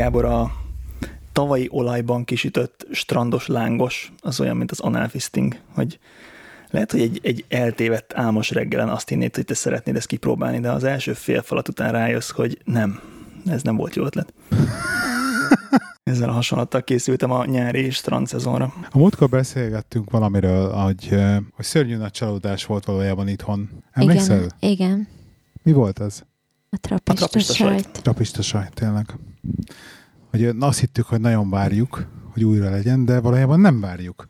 Gábor, a tavalyi olajban kisütött strandos lángos az olyan, mint az analfisting, hogy lehet, hogy egy, egy eltévedt álmos reggelen azt hinnéd, hogy te szeretnéd ezt kipróbálni, de az első fél falat után rájössz, hogy nem, ez nem volt jó ötlet. Ezzel a hasonlattal készültem a nyári strand szezonra. A múltkor beszélgettünk valamiről, hogy, hogy szörnyű nagy csalódás volt valójában itthon. Emlékszel? Igen, igen. Mi volt ez? A trapista, a trapista sajt. sajt. Trapista sajt, tényleg. Hogy azt hittük, hogy nagyon várjuk, hogy újra legyen, de valójában nem várjuk.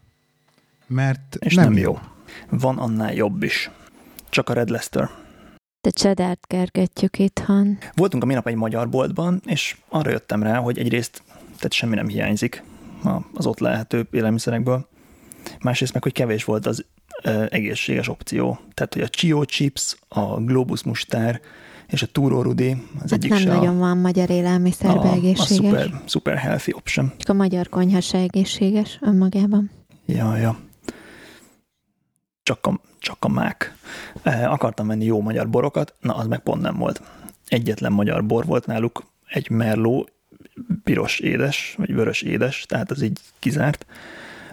Mert És nem, nem jó. Van annál jobb is. Csak a Red Lester. De csedárt kergetjük itthon. Voltunk a minap egy magyar boltban, és arra jöttem rá, hogy egyrészt tehát semmi nem hiányzik az ott lehető élelmiszerekből. Másrészt meg, hogy kevés volt az egészséges opció. Tehát, hogy a Chio Chips, a Globus Mustár és a Turo Rudi, az hát egyik nem se nagyon a, van magyar élelmiszerbe a, egészséges. A super, super healthy option. Csak a magyar konyha se egészséges önmagában. Ja, ja. Csak a, csak a mák. Akartam venni jó magyar borokat, na az meg pont nem volt. Egyetlen magyar bor volt náluk, egy merló, piros édes, vagy vörös édes, tehát az így kizárt.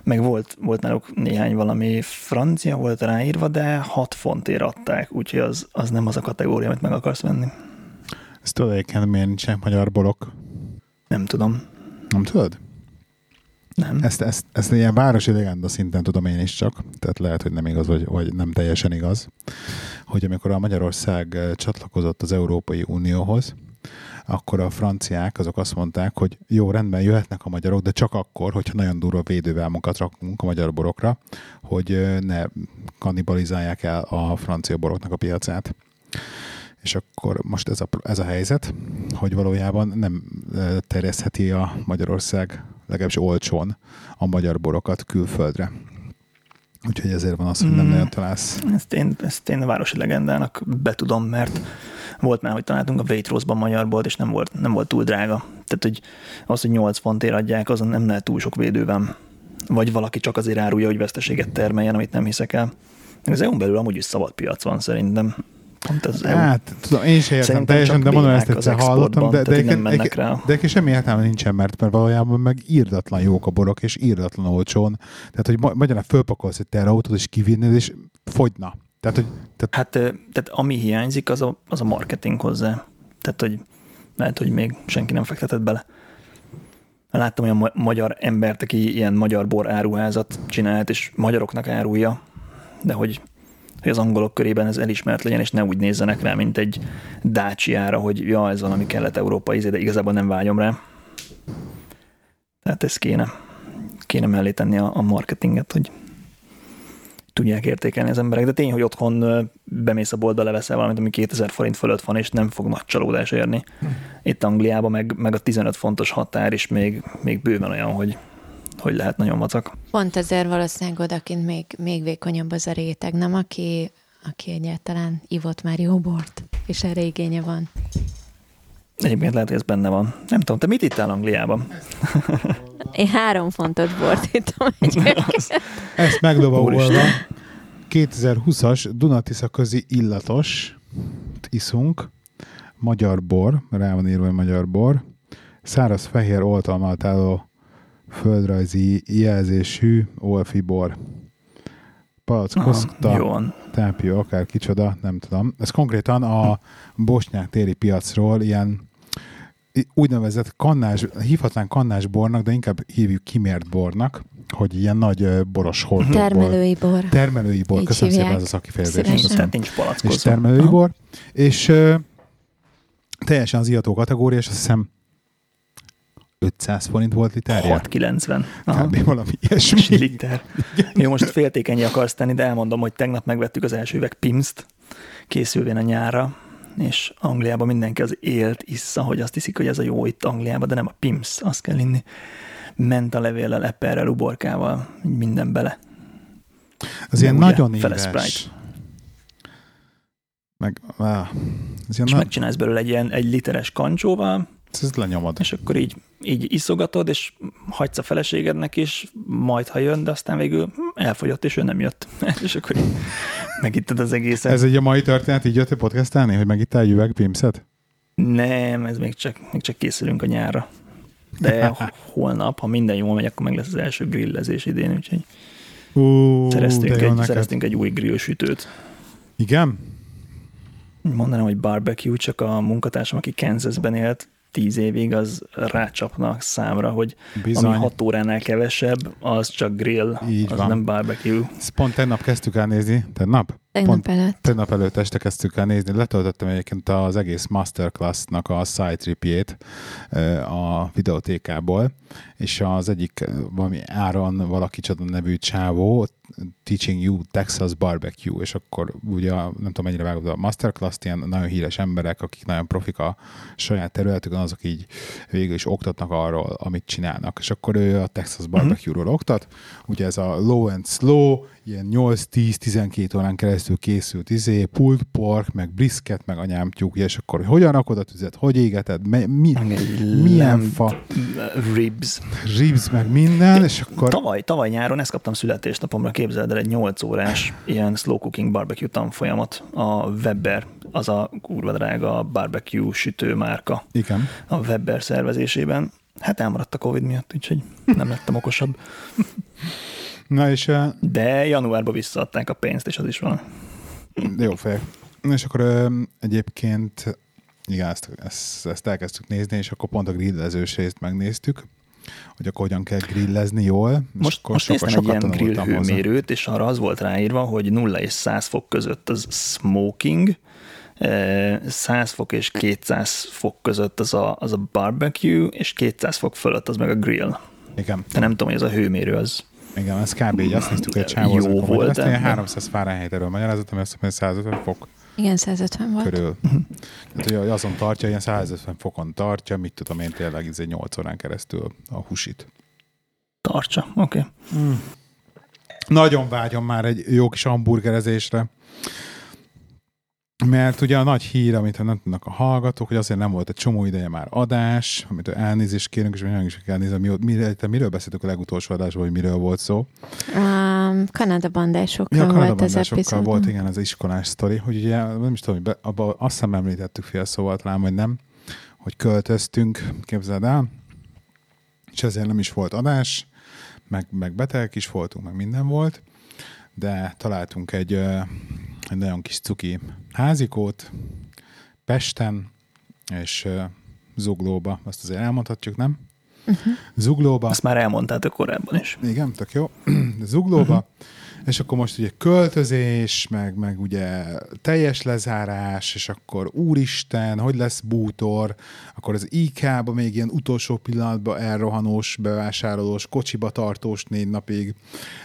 Meg volt, volt náluk néhány valami francia volt ráírva, de 6 fontért adták, úgyhogy az, az nem az a kategória, amit meg akarsz venni. Ezt tudod egyébként, miért nincsenek magyar borok? Nem tudom. Nem tudod? Nem. Ezt, ezt, ezt ilyen városi legenda szinten tudom én is csak, tehát lehet, hogy nem igaz, vagy, vagy nem teljesen igaz, hogy amikor a Magyarország csatlakozott az Európai Unióhoz, akkor a franciák azok azt mondták, hogy jó, rendben jöhetnek a magyarok, de csak akkor, hogyha nagyon durva védővelmunkat rakunk a magyar borokra, hogy ne kannibalizálják el a francia boroknak a piacát. És akkor most ez a, ez a helyzet, hogy valójában nem terjesztheti a Magyarország legalábbis olcsón a magyar borokat külföldre. Úgyhogy ezért van az, hogy nem mm. nagyon találsz. Ezt én, ezt én a városi legendának betudom, mert volt már, hogy találtunk a Waitrose-ban magyar bolt, és nem volt, nem volt túl drága. Tehát, hogy az, hogy 8 fontért adják, azon nem lehet túl sok védőben. Vagy valaki csak azért árulja, hogy veszteséget termeljen, amit nem hiszek el. Az EU-n belül amúgy is szabad piac van szerintem. Pont EU. Hát, tudom, én sem értem teljesen, de mondom, ezt egyszer hallottam, de, de, de, de, rá. de, de semmi értelme nincsen, mert, mert valójában meg írdatlan jók a borok, és írdatlan olcsón. Tehát, hogy magyarán fölpakolsz egy terautót, és kivinnéd, és fogyna. Tehát, hogy, tehát... Hát, tehát ami hiányzik, az a, az a marketing hozzá. Tehát, hogy lehet, hogy még senki nem fektetett bele. Láttam olyan ma- magyar embert, aki ilyen magyar bor áruházat csinált, és magyaroknak árulja, de hogy, hogy az angolok körében ez elismert legyen, és ne úgy nézzenek rá, mint egy dácsiára, hogy ja, ez valami kelet-európai, de igazából nem vágyom rá. Tehát ez kéne. Kéne mellé tenni a, a marketinget, hogy tudják értékelni az emberek, de tény, hogy otthon bemész a boltba, leveszel valamit, ami 2000 forint fölött van, és nem fog nagy csalódás érni. Itt Angliában meg, meg a 15 fontos határ is még, még bőven olyan, hogy, hogy lehet nagyon vacak. Pont ezért valószínűleg odakint még, még vékonyabb az a réteg, nem? Aki, aki egyáltalán ivott már jó bort, és erre igénye van. Egyébként lehet, hogy ez benne van. Nem tudom, te mit ittál Angliában? Én három fontos bort ittam egyébként. Ezt megdobolva 2020-as Dunatisza közi illatos iszunk, magyar bor, rá van írva, hogy magyar bor, száraz fehér oltalmalt álló földrajzi jelzésű olfi bor. Palackoszta, tápja, akár kicsoda, nem tudom. Ez konkrétan a bosnyák téri piacról ilyen úgynevezett kannás, hívhatnánk kannás bornak, de inkább hívjuk kimért bornak, hogy ilyen nagy boros hordóból. Termelői bor. Termelői bor, Így köszönöm hívják. szépen ez a szakifejezés. Tehát nincs palackozó. És termelői bor, és uh, teljesen az iható kategória, és azt hiszem 500 forint volt literje? 690. Kb. valami ilyesmi. Liter. Jó, most féltékeny akarsz tenni, de elmondom, hogy tegnap megvettük az első üveg Pimst, készülvén a nyára, és Angliában mindenki az élt issza, hogy azt hiszik, hogy ez a jó itt Angliában, de nem a Pims, azt kell inni. Ment a levéllel, eperrel, uborkával, minden bele. Az ilyen nagyon éves. Meg, ah, ez és na... megcsinálsz belőle egy ilyen egy literes kancsóval, ez lenyomod. És akkor így, így iszogatod, és hagysz a feleségednek is, majd ha jön, de aztán végül elfogyott, és ő nem jött. és akkor így megittad az egészet. Ez egy a mai történet, így jöttél podcastelni, hogy megittál egy üveg pimszet? Nem, ez még csak, még csak készülünk a nyárra. de holnap, ha minden jól megy, akkor meg lesz az első grillezés idén, úgyhogy Ú, szereztünk, egy, szereztünk egy új grillsütőt. Igen? Mondanám, hogy barbecue, csak a munkatársam, aki Kansasben élt tíz évig, az rácsapnak számra, hogy Bizony. ami hat óránál kevesebb, az csak grill, Így az van. nem barbecue. Ezt pont tegnap kezdtük el nézni. Tegnap? Tegnap Pont előtt. Tegnap előtt este kezdtük el nézni, letöltöttem egyébként az egész Masterclass-nak a site a videótékából, és az egyik valami Áron valaki csoda nevű csávó, Teaching You Texas Barbecue, és akkor ugye nem tudom mennyire vágod a Masterclass-t, ilyen nagyon híres emberek, akik nagyon profik a saját területükön, azok így végül is oktatnak arról, amit csinálnak. És akkor ő a Texas Barbecue-ról oktat. Ugye ez a low and slow, ilyen 8-10-12 órán keresztül készült izé, pulled pork, meg brisket, meg anyám tyúkja, és akkor hogy hogyan rakod a tüzet, hogy égeted, mi, mi, milyen fa, Ribs. ribs, meg minden, és akkor Tavaly, tavaly nyáron ezt kaptam születésnapomra, képzeld el egy 8 órás ilyen slow cooking barbecue tanfolyamot a Weber, az a kurva drága barbecue sütő márka igen, a Weber szervezésében. Hát elmaradt a Covid miatt, úgyhogy nem lettem okosabb. na és De januárban visszaadták a pénzt, és az is van. Jó fejek. És akkor egyébként igen, ezt, ezt, ezt elkezdtük nézni, és akkor pont a grillezős részt megnéztük, hogy akkor hogyan kell grillezni jól. Most, akkor most néztem egy ilyen grill tanultam hozzá. hőmérőt, és arra az volt ráírva, hogy 0 és 100 fok között az smoking, eh, 100 fok és 200 fok között az a, az a barbecue, és 200 fok fölött az meg a grill. Igen, De nem tudom, hogy ez a hőmérő az. igen, ez kb. így azt néztük, hogy a Jó csávó az, amikor volt, de- 300 Fahrenheit erről magyarázott, ami azt mondja, hogy 150 fok Igen, 150 volt. körül. Tehát, hogy azon tartja, ilyen 150 fokon tartja, mit tudom én tényleg, ez egy 8 órán keresztül a husit. Tartsa, oké. Okay. Nagyon vágyom már egy jó kis hamburgerezésre. Mert ugye a nagy hír, amit nem tudnak a hallgatók, hogy azért nem volt egy csomó ideje már adás, amit elnézést kérünk, és nagyon is kell nézni, mi, mi, te miről beszéltük a legutolsó adásban, hogy miről volt szó. Um, Kanada bandásokkal Ja, volt Kanada az bandásokkal epizód. volt, igen, az iskolás sztori, hogy ugye nem is tudom, hogy be, abba azt hiszem említettük fél szóval talán, vagy nem, hogy költöztünk, képzeld el, és ezért nem is volt adás, meg, meg betegek is voltunk, meg minden volt, de találtunk egy, egy nagyon kis cuki házikót Pesten, és Zuglóba, azt azért elmondhatjuk, nem? Uh-huh. Zuglóba. Azt már elmondtátok korábban is. Igen, tök jó. Zuglóba. Uh-huh. És akkor most ugye költözés, meg, meg ugye teljes lezárás, és akkor úristen, hogy lesz bútor, akkor az IK-ba még ilyen utolsó pillanatban elrohanós, bevásárolós, kocsiba tartós négy napig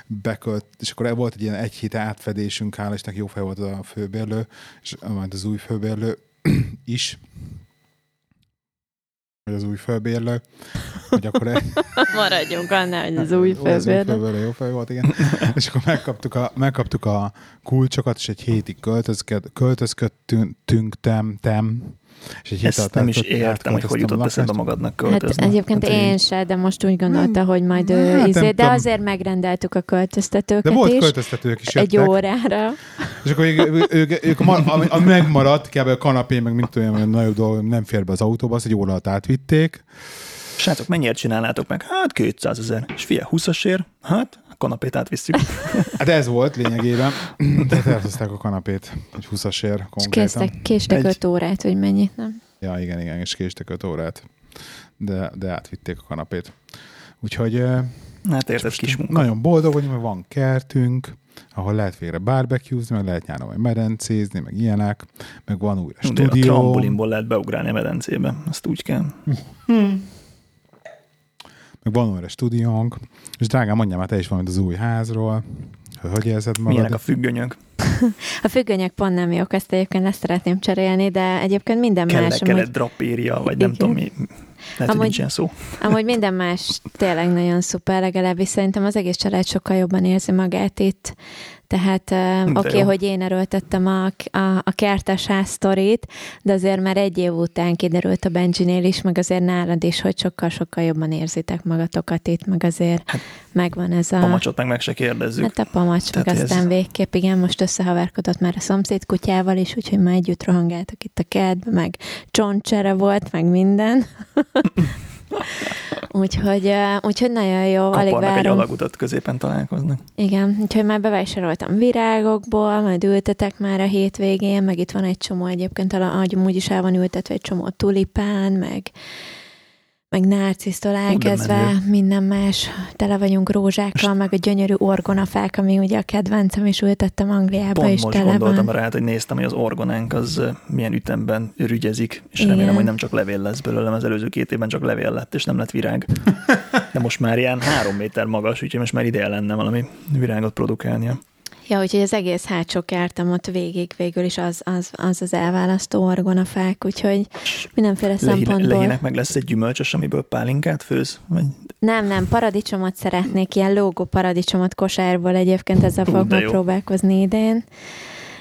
bekölt, és akkor volt egy ilyen egy hét átfedésünk, hála Istennek jó fej volt a főbérlő, és majd az új főbérlő is, vagy az új főbérlő, hogy akkor Maradjunk annál, hogy az új Ó, az új főbérlő. főbérlő jó fej volt, igen. és akkor megkaptuk a, megkaptuk a kulcsokat, és egy hétig költözködtünk, tem, tem, és egy Ezt nem is értem, hogy hogy jutott a eszedbe magadnak Hát költözni. egyébként Hát, én se, de most úgy gondolta, hogy majd ő Hát, nem izé, de azért megrendeltük a költöztetőket De volt is. költöztetők is Egy jöttek, órára. és akkor ők, ők, ők, ők a, ma- ami, ami megmaradt, kb. a kanapé, meg mint olyan nagyobb dolog, nem fér be az autóba, azt egy óra alatt átvitték. Srácok, mennyire csinálnátok meg? Hát 200 ezer. És fia, 20 ér? Hát a kanapét átvisszük. Hát ez volt lényegében. Tehát elhozták a kanapét, egy 20-as ér És konkrétan. késztek, késtek Egy- öt órát, hogy mennyit, nem? Ja, igen, igen, és késtek 5 órát. De, de átvitték a kanapét. Úgyhogy Hát érted, kis munka. nagyon boldog vagyunk, mert van kertünk, ahol lehet végre barbecuezni, meg lehet nyáron medencézni, meg ilyenek, meg van újra De a stúdió, trambolinból lehet beugrálni a medencébe. Azt úgy kell. Meg van újra stúdiónk, és drágám, mondjam már te is valamit az új házról, hogy hogy érzed magad? Milyenek a függönyök? A függönyek pont nem jók, ezt egyébként lesz szeretném cserélni, de egyébként minden Kell más. kell Amúgy, drapéria, vagy nem Igen. tudom mi. Lehet, hogy Amúgy- nincs ilyen szó. amúgy minden más tényleg nagyon szuper, legalábbis szerintem az egész család sokkal jobban érzi magát itt. Tehát oké, okay, jó. hogy én erőltettem a, a, a kertes sztorit, de azért már egy év után kiderült a Benjinél is, meg azért nálad is, hogy sokkal-sokkal jobban érzitek magatokat itt, meg azért Hát, megvan ez a... Pamacsot meg meg se kérdezzük. Hát a pamacs, meg Tehát ez- aztán végképp, igen, most összehaverkodott már a szomszéd kutyával is, úgyhogy már együtt rohangáltak itt a kertbe, meg csoncsere volt, meg minden. Úgyhogy, úgyhogy nagyon jó, alig Kaparnak egy várom. alagutat középen találkoznak. Igen, úgyhogy már bevásároltam virágokból, majd ültetek már a hétvégén, meg itt van egy csomó egyébként, ahogy amúgy is el van ültetve egy csomó tulipán, meg meg narcisztól elkezdve, minden más, tele vagyunk rózsákkal, meg a gyönyörű orgonafák, ami ugye a kedvencem, és ültettem Angliába, Pont és most tele gondoltam van. rá, hogy néztem, hogy az orgonánk az milyen ütemben rügyezik, és Igen. remélem, hogy nem csak levél lesz belőlem, az előző két évben csak levél lett, és nem lett virág. De most már ilyen három méter magas, úgyhogy most már ideje lenne valami virágot produkálnia. Ja, úgyhogy az egész hátsó kertem ott végig végül is az az, az, az elválasztó orgonafák, úgyhogy mindenféle Lehine, szempontból... lehének meg lesz egy gyümölcsös, amiből pálinkát főz? Vagy Nem, nem, paradicsomot szeretnék, ilyen lógó paradicsomot kosárból egyébként ezzel fogok megpróbálkozni idén.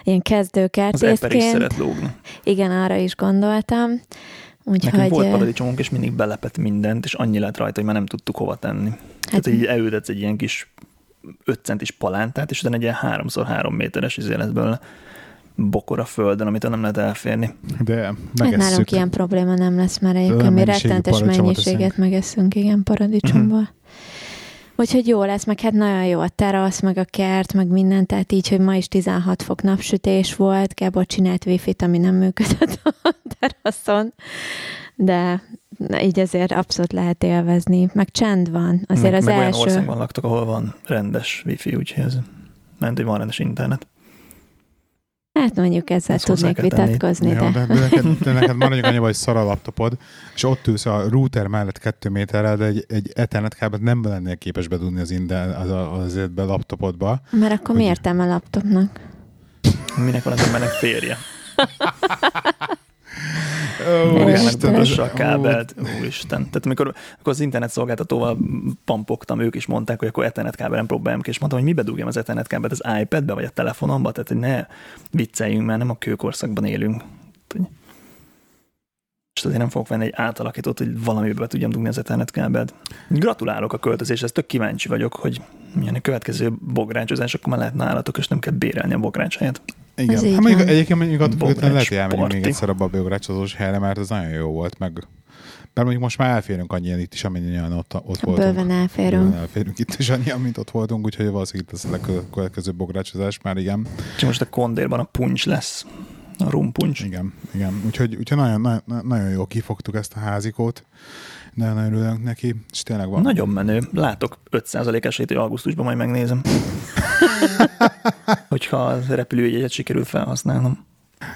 Ilyen az eper is kezdőkertészként. szeret lógni. Igen, arra is gondoltam. Nekünk Úgyhogy volt eh, paradicsomunk, és mindig belepett mindent, és annyi lett rajta, hogy már nem tudtuk hova tenni. Hát, Tehát így elültetsz egy ilyen kis 5 centis palántát, és utána egy ilyen 3x3 méteres izé lesz belőle bokor a földön, amit nem lehet elférni. De hát megesszük. nálunk ilyen probléma nem lesz, mert egyébként mi paradicsomot mennyiséget eszünk. megeszünk, igen, paradicsomból. Mhm. Úgyhogy jó lesz, meg hát nagyon jó a terasz, meg a kert, meg minden, tehát így, hogy ma is 16 fok napsütés volt, Gábor csinált wifi-t, ami nem működött a teraszon, de na, így azért abszolút lehet élvezni, meg csend van. Azért meg, az meg olyan első... országban laktok, ahol van rendes wifi, úgyhogy ez ment, hogy van rendes internet. Hát mondjuk ezzel Ezt tudnék vitatkozni, Jó, de... de, de, neked, de neked maradjunk annyiba, hogy szar a laptopod, és ott ülsz a router mellett kettő méterrel, de egy, egy Ethernet kábelt nem lennél képes bedugni az, inden, az, a- az, az be laptopodba. Mert akkor mi Hogy- értelme a laptopnak? Minek van az embernek férje? Ó, Isten. dugassa a kábelt. Úristen. Tehát amikor, amikor az internet szolgáltatóval pampogtam, ők is mondták, hogy akkor Ethernet kábelen próbáljam ki, és mondtam, hogy mibe dugjam az Ethernet kábelt, az iPad-be vagy a telefonomba, tehát hogy ne vicceljünk, mert nem a kőkorszakban élünk. És azért nem fogok venni egy átalakítót, hogy valamibe be tudjam dugni az Ethernet kábelt. Gratulálok a költözéshez, tök kíváncsi vagyok, hogy milyen a következő bográcsozás, akkor már lehet nálatok, és nem kell bérelni a bogrács helyet. Igen. Ez Hát mondjuk, van. egyébként mondjuk attól függetlenül lehet, hogy elmegyünk még egyszer abba a beugrácsozós helyre, mert ez nagyon jó volt, meg mert mondjuk most már elférünk annyian itt is, amennyien ott, ott voltunk. Bőven elférünk. Bőven elférünk itt is annyian, mint ott voltunk, úgyhogy valószínűleg itt lesz a következő bográcsozás, már igen. És most a kondérban a puncs lesz, a rum puncs. Igen, igen. Úgyhogy, úgyhogy nagyon, nagyon, nagyon jól kifogtuk ezt a házikót. Nagyon-nagyon örülünk neki, és tényleg van. Nagyon menő. Látok 5% esélyt, hogy augusztusban majd megnézem. Hogyha a repülőjegyet sikerül felhasználnom.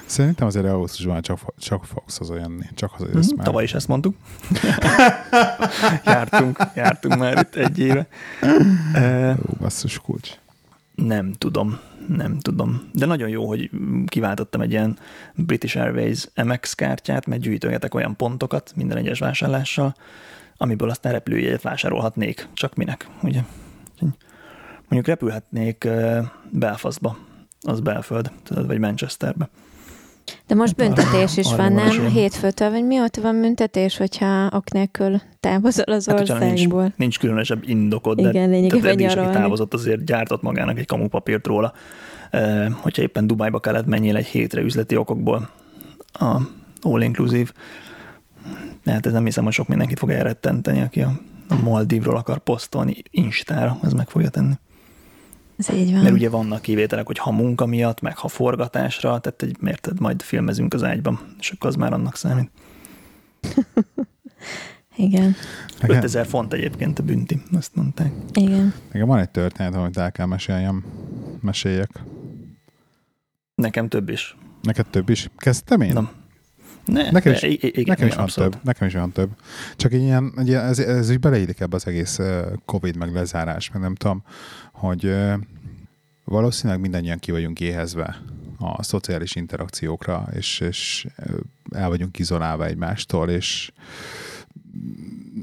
Szerintem azért augusztusban csak, csak fogsz hazajönni. Csak Mm, hazajössz már. tavaly is ezt mondtuk. jártunk, jártunk már itt egy éve. Ó, basszus kulcs. nem tudom, nem tudom. De nagyon jó, hogy kiváltottam egy ilyen British Airways MX kártyát, mert gyűjtögetek olyan pontokat minden egyes vásárlással, amiből aztán repülőjegyet vásárolhatnék. Csak minek, ugye? Mondjuk repülhetnék Belfastba, az Belföld, tudod, vagy Manchesterbe. De most Hát, büntetés is arra van, nem? Hétfőtől, vagy mióta van büntetés, hogyha ok nélkül távozol az Hát, nincs, nincs különösebb indokod, de Igen, lényegében eddig is, aki távozott, azért gyártott magának egy kamupapírt róla. Hogyha éppen Dubájba kellett menjél egy hétre üzleti okokból a all inclusive, hát ez nem hiszem, hogy sok mindenkit fog elrettenteni, aki a, a Maldívról akar posztolni Instára, ez meg fogja tenni. Ez így van. Mert ugye vannak kivételek, hogy ha munka miatt, meg ha forgatásra, tehát egy, mérted, majd filmezünk az ágyban, és akkor az már annak számít. Igen, Nekem, 5000 font egyébként a bünti, azt mondták. igen. nekem van egy történet, amit el kell meséljem. Meséljek. Nekem több is. Neked több is? Kezdtem én? Nem. Ne, Nekem is- igen, nekem is van abszolút. több. Nekem is van több. Csak egy ilyen, ilyen ez, ez is beleillik ebbe az egész Covid meg lezárás, meg nem tudom, hogy valószínűleg mindannyian ki vagyunk éhezve a szociális interakciókra, és, és el vagyunk izolálva egymástól, és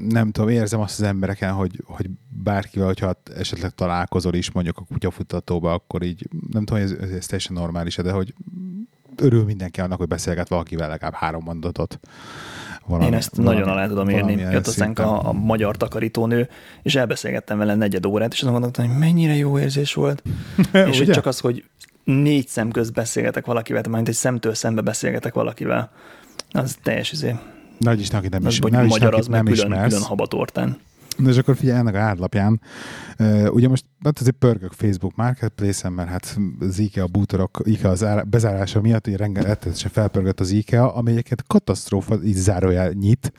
nem tudom, érzem azt az embereken, hogy, hogy bárkivel, hogyha esetleg találkozol is mondjuk a kutyafutatóba, akkor így, nem tudom, hogy ez, ez teljesen normális, de hogy örül mindenki annak, hogy beszélget valakivel legalább három mondatot. Valami, Én ezt nagyon alá tudom írni. Jött aztán a, a magyar takarítónő, és elbeszélgettem vele negyed órát, és azon gondoltam, hogy mennyire jó érzés volt. és hogy csak az, hogy négy szem közt beszélgetek valakivel, majd egy szemtől szembe beszélgetek valakivel, az teljes izé, Nagy aki nem, Az is, nem, magyar, Isten, az akit nem meg külön, ismersz. külön habatortán. Na és akkor figyelj, ennek a átlapján, ugye most hát azért pörgök Facebook Marketplace-en, mert hát az IKEA bútorok, IKEA az ára, bezárása miatt ugye rengetesen felpörgött az IKEA, ami egyébként katasztrófa, így zárójel nyit,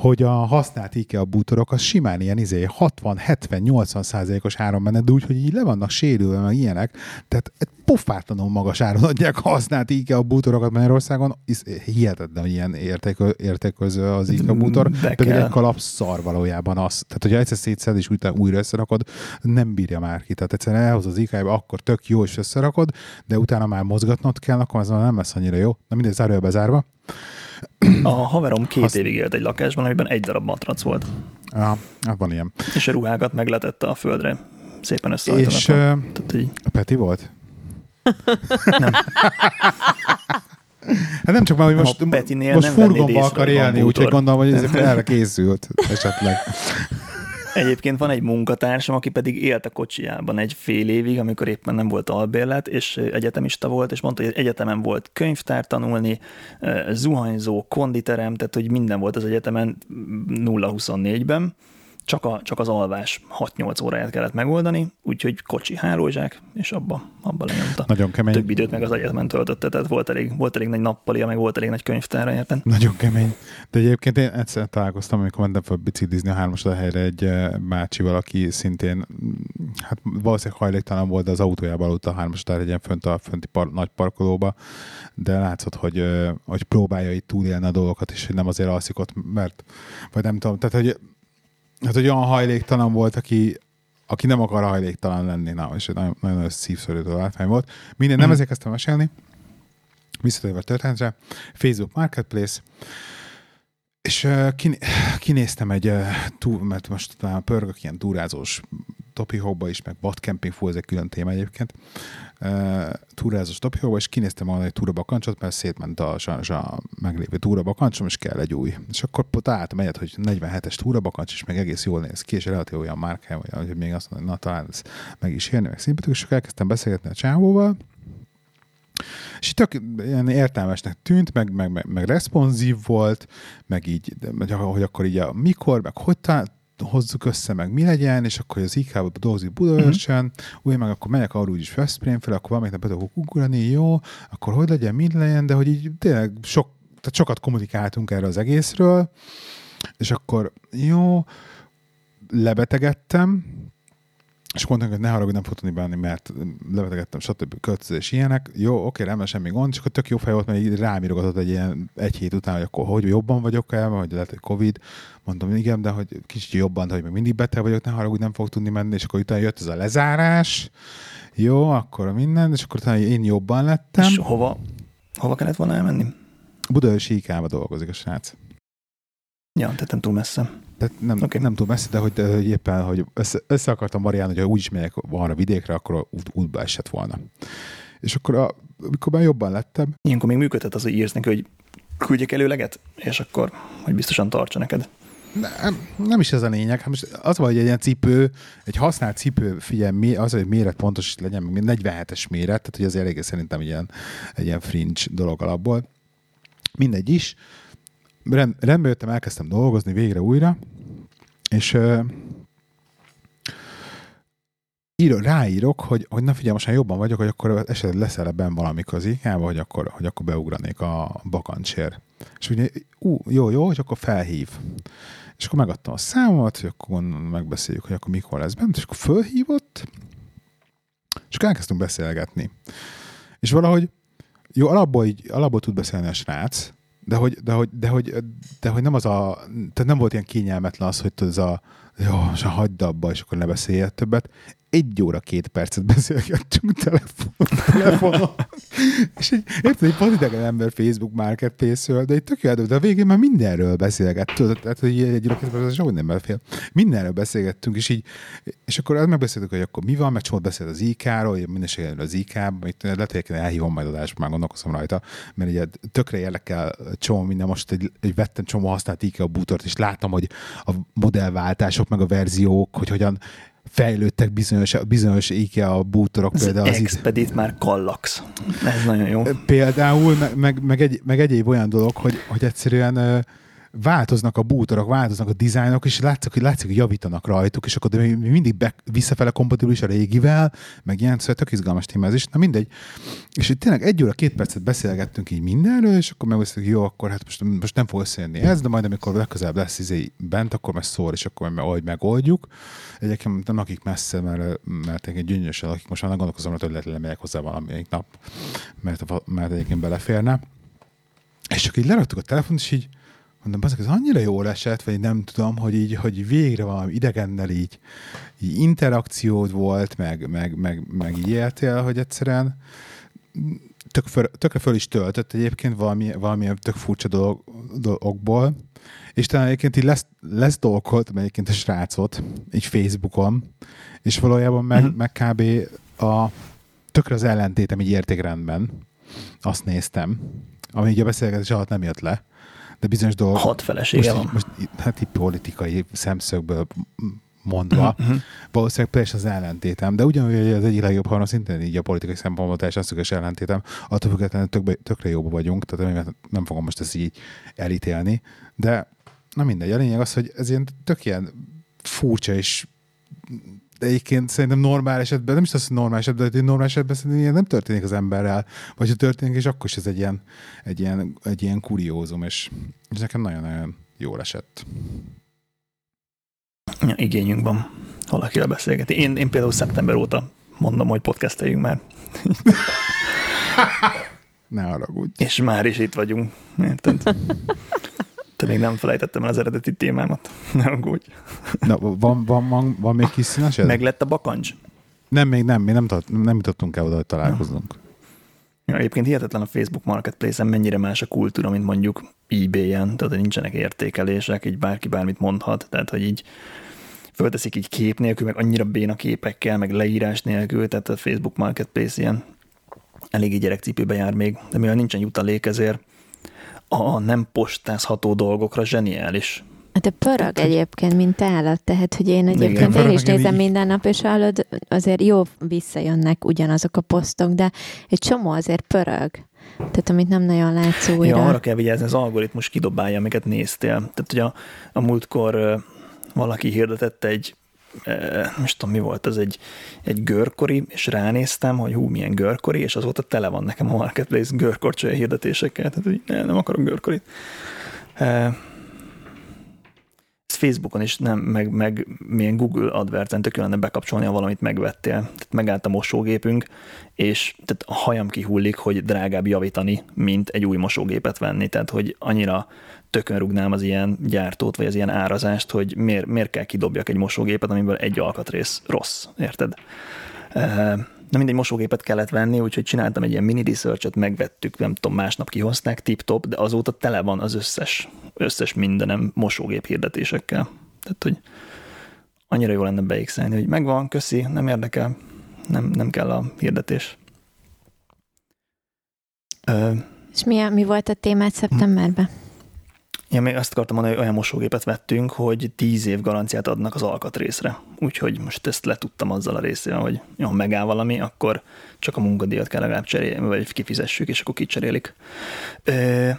hogy a használt IKEA bútorok az simán ilyen izé 60-70-80 százalékos áron menne, de úgy, hogy így le vannak sérülve, meg ilyenek. Tehát egy pofátlanul magas áron adják a használt IKEA bútorokat Magyarországon. Hihetetlen, hogy ilyen értékö, értéköző az IKEA bútor. Be Pedig kell. egy kalap szar valójában az. Tehát, hogyha egyszer szétszed és utána újra összerakod, nem bírja már ki. Tehát egyszerűen elhoz az IKEA-ba, akkor tök jó, és összerakod, de utána már mozgatnod kell, akkor az már nem lesz annyira jó. Na mindegy, zárója bezárva. A haverom két Azt- évig élt egy lakásban, amiben egy darab matrac volt. Ja, hát van ilyen. És a ruhákat megletette a földre. Szépen És összehajtanak. uh, Tehát így, Peti volt? nem. Hát nem csak már, hogy most, most furgonba akar élni, úgyhogy gondolom, hogy ezért erre készült esetleg. Egyébként van egy munkatársam, aki pedig élt a kocsijában egy fél évig, amikor éppen nem volt albérlet, és egyetemista volt, és mondta, hogy egyetemen volt könyvtár tanulni, eh, zuhanyzó, konditerem, tehát hogy minden volt az egyetemen 0-24-ben, csak, a, csak az alvás 6-8 óráját kellett megoldani, úgyhogy kocsi hálózsák, és abba, abba lenyomta. Nagyon kemény. Több időt meg az egyetemen töltötte, tehát volt elég, volt elég nagy nappalia, meg volt elég nagy könyvtára, érted? Nagyon kemény. De egyébként én egyszer találkoztam, amikor mentem fel biciklizni a hármasod helyre egy eh, bácsival, aki szintén, mm, hát valószínűleg hajléktalan volt, de az autójában aludt a hármasod egyen fönt a fönti par, nagy parkolóba, de látszott, hogy, eh, hogy próbálja itt túlélni a dolgokat, és hogy nem azért alszik ott, mert, vagy nem tudom, tehát hogy, hát, hogy olyan hajléktalan volt, aki, aki nem akar hajléktalan lenni, na, és egy nagyon, nagyon szívszorító látvány volt. Minden, nem Mhm. ezért kezdtem mesélni, visszatérve a történetre, Facebook Marketplace, és uh, kiné- kinéztem egy uh, túl, mert most már pörgök ilyen túrázós topihóba is, meg badcamping, fú, ez egy külön téma egyébként, uh, túrázós topihóba, és kinéztem volna egy túrabakancsot, mert szétment a, sajnos a meglévő túrabakancsom, és kell egy új. És akkor találtam egyet, hogy 47-es túrabakancs, és meg egész jól néz ki, és relatív olyan márkája, hogy- még azt mondom, na talán ez meg is érni, meg szimpatikus, és akkor elkezdtem beszélgetni a csávóval, és tök ilyen értelmesnek tűnt, meg, meg, meg, meg responsív volt, meg így, hogy akkor így a mikor, meg hogy tá- hozzuk össze, meg mi legyen, és akkor az IK-ba dolgozik Budaörsön, uh-huh. úgy meg akkor megyek arra úgyis Veszprém fel, akkor valamelyik nap be tudok ugrani, jó, akkor hogy legyen, mind legyen, de hogy így tényleg sok, tehát sokat kommunikáltunk erről az egészről, és akkor jó, lebetegedtem, és mondták, hogy ne haragudj, nem fog tudni bánni, mert lebetegedtem, stb. költözés ilyenek. Jó, oké, rendben, semmi gond, akkor tök jó fej volt, mert így rám írogatott egy ilyen egy hét után, hogy akkor hogy jobban vagyok el, vagy lehet, hogy Covid. Mondtam, igen, de hogy kicsit jobban, de hogy még mindig beteg vagyok, ne haragudj, nem fog tudni menni, és akkor utána jött ez a lezárás. Jó, akkor minden, és akkor utána én jobban lettem. És hova, hova kellett volna elmenni? Budaörsi IK-ba dolgozik a srác. Ja, tehát nem túl messze. Tehát nem, okay. nem túl messze, de hogy, de, hogy éppen, hogy össze, össze akartam variálni, hogy ha úgyis megyek arra vidékre, akkor út, útba esett volna. És akkor, a, amikor már jobban lettem, Ilyenkor még működhet az, hogy írsz neki, hogy küldjek előleget, és akkor, hogy biztosan tartsa neked. nem, nem is ez a lényeg. Hát most az van, hogy egy ilyen cipő, egy használt cipő, figyelj, az, hogy méret pontos is legyen, még 47-es méret, tehát hogy az eléggé szerintem ilyen, egy ilyen fringe dolog alapból. Mindegy is. Rend, rendbe jöttem, elkezdtem dolgozni végre újra, és uh, ír, ráírok, hogy, hogy na figyelj, most már jobban vagyok, hogy akkor esetleg leszel ebben valamikor az IK-ba, hogy akkor, hogy akkor beugranék a bakancsért. És ugye, ú, jó, jó, és akkor felhív. És akkor megadtam a számot, hogy akkor megbeszéljük, hogy akkor mikor lesz bent, és akkor fölhívott, és akkor elkezdtünk beszélgetni. És valahogy, jó, alapból, így, alapból tud beszélni a srác, de hogy, de hogy, de hogy, de hogy nem az a, tehát nem volt ilyen kényelmetlen az, hogy tudod, ez a, jó, most hagyd abba, és akkor ne beszélj többet. Egy óra, két percet beszélgettünk telefon, telefonon. és egy, érted, egy vadidegen ember Facebook Marketplace-ről, de egy tök jó, de a végén már mindenről beszélgettünk. Tudod, tehát, hogy egy óra, két percet sok nem belefér. Mindenről beszélgettünk, és így, és akkor megbeszéltük, hogy akkor mi van, meg csomót beszélt az IK-ról, hogy mindenségéről az amit lehet, hogy elhívom majd adásba, már gondolkozom rajta, mert ugye tökre érdekel csomó minden, most egy, egy vettem csomó használt IK bútort, és láttam, hogy a modellváltások, meg a verziók, hogy hogyan fejlődtek bizonyos, bizonyos IKEA bútorok. Ez Például az Expedit már Kallax. Ez nagyon jó. Például, meg, meg, egy, meg egyéb olyan dolog, hogy, hogy egyszerűen változnak a bútorok, változnak a dizájnok, és látszik, hogy látszik, hogy javítanak rajtuk, és akkor de mindig be, visszafele kompatibilis a régivel, meg ilyen, szóval tök izgalmas téma ez is. Na mindegy. És itt tényleg egy óra, két percet beszélgettünk így mindenről, és akkor megbeszéltük, jó, akkor hát most, most nem fog összejönni ez, de majd amikor legközelebb lesz izé bent, akkor meg szól, és akkor majd megoldjuk. Egyébként nem lakik messze, mert, mert egy gyönyörűsen lakik, most már gondolkozom, hogy lehet lemegyek hozzá valamelyik nap, mert, mert egyébként beleférne. És csak így leraktuk a telefon, és így mondom, ez annyira jól esett, vagy nem tudom, hogy így, hogy végre valami idegennel így, így interakciód volt, meg, meg, meg, meg így éltél, hogy egyszerűen tök föl, tökre föl is töltött egyébként valami, valamilyen tök furcsa dolog, dologból, és talán egyébként így lesz, lesz dolgolt, egyébként a srácot, így Facebookon, és valójában meg, mm-hmm. meg kb. a tökre az ellentétem így értékrendben. Azt néztem, ami így a beszélgetés alatt nem jött le, de bizonyos dolgok... Hat felesége most, van. Most, hát így politikai szemszögből mondva, uh-huh. valószínűleg persze az ellentétem, de ugyanúgy az egyik legjobb harma szintén így a politikai szempontból teljesen szöges ellentétem, attól függetlenül tökbe, tökre jobb vagyunk, tehát nem fogom most ezt így elítélni, de na mindegy, a lényeg az, hogy ez ilyen tök ilyen furcsa és de egyébként szerintem normál esetben, nem is az, hogy normál esetben, de normál esetben szerintem ilyen nem történik az emberrel, vagy ha történik, és akkor is ez egy ilyen, egy ilyen, egy ilyen kuriózum, és, és nekem nagyon-nagyon jól esett. Ja, igényünk van valakivel beszélgetni. Én, én például szeptember óta mondom, hogy podcasteljünk már. ne haragudj. És már is itt vagyunk. Érted? Te még nem felejtettem el az eredeti témámat. Ne aggódj. Na, van, van, van, van még kis színesed? Meg lett a bakancs? Nem, még nem. Mi nem, nem jutottunk el oda, hogy találkozunk. Ja, egyébként hihetetlen a Facebook Marketplace-en mennyire más a kultúra, mint mondjuk eBay-en, tehát nincsenek értékelések, így bárki bármit mondhat, tehát hogy így fölteszik így kép nélkül, meg annyira béna képekkel, meg leírás nélkül, tehát a Facebook Marketplace ilyen eléggé gyerekcipőbe jár még, de mivel nincsen jutalék, ezért a nem postázható dolgokra zseniális. Hát a pörög hát, egyébként, mint állat, tehát, hogy én egyébként Igen, én is nézem így... minden nap, és hallod, azért jó visszajönnek ugyanazok a posztok, de egy csomó azért pörög. Tehát amit nem nagyon látsz újra. Ja, arra kell vigyázni, az algoritmus kidobálja, amiket néztél. Tehát, hogy a, a múltkor valaki hirdetett egy most tudom, mi volt, az egy, egy görkori, és ránéztem, hogy hú, milyen görkori, és azóta tele van nekem a marketplace görkorcsolya hirdetésekkel, tehát hogy nem, akarok görkorit. Facebookon is nem, meg, meg milyen Google AdWords-en tök lenne bekapcsolni, ha valamit megvettél. Tehát megállt a mosógépünk, és tehát a hajam kihullik, hogy drágább javítani, mint egy új mosógépet venni. Tehát, hogy annyira tökön az ilyen gyártót, vagy az ilyen árazást, hogy miért, miért kell kidobjak egy mosógépet, amiből egy alkatrész rossz, érted? Na mindegy mosógépet kellett venni, úgyhogy csináltam egy ilyen mini research megvettük, nem tudom, másnap kihozták, tip-top, de azóta tele van az összes, összes mindenem mosógép hirdetésekkel. Tehát, hogy annyira jó lenne beixelni, hogy megvan, köszi, nem érdekel, nem, nem kell a hirdetés. Ö, És mi, a, mi volt a témát szeptemberben? Én még azt akartam mondani, hogy olyan mosógépet vettünk, hogy 10 év garanciát adnak az alkatrészre. Úgyhogy most ezt letudtam azzal a részével, hogy ha megáll valami, akkor csak a munkadíjat kell legalább cserélni, vagy kifizessük, és akkor kicserélik. Ö,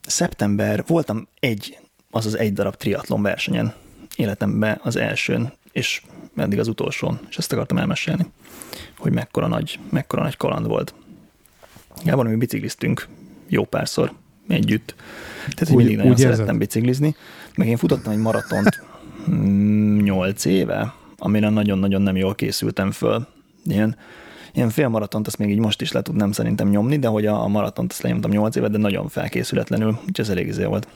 szeptember voltam egy, azaz egy darab triatlon versenyen életemben az elsőn, és eddig az utolsón, és ezt akartam elmesélni, hogy mekkora nagy, mekkora nagy kaland volt. Gábor, mi bicikliztünk jó párszor együtt, tehát, hogy mindig nagyon úgy szerettem érzed? biciklizni. Meg én futottam egy maratont 8 mm, éve, amire nagyon-nagyon nem jól készültem föl. Ilyen, ilyen félmaratont azt még így most is le tudnám szerintem nyomni, de hogy a, a maratont azt lenyomtam 8 éve, de nagyon felkészületlenül, úgyhogy ez elég izé volt.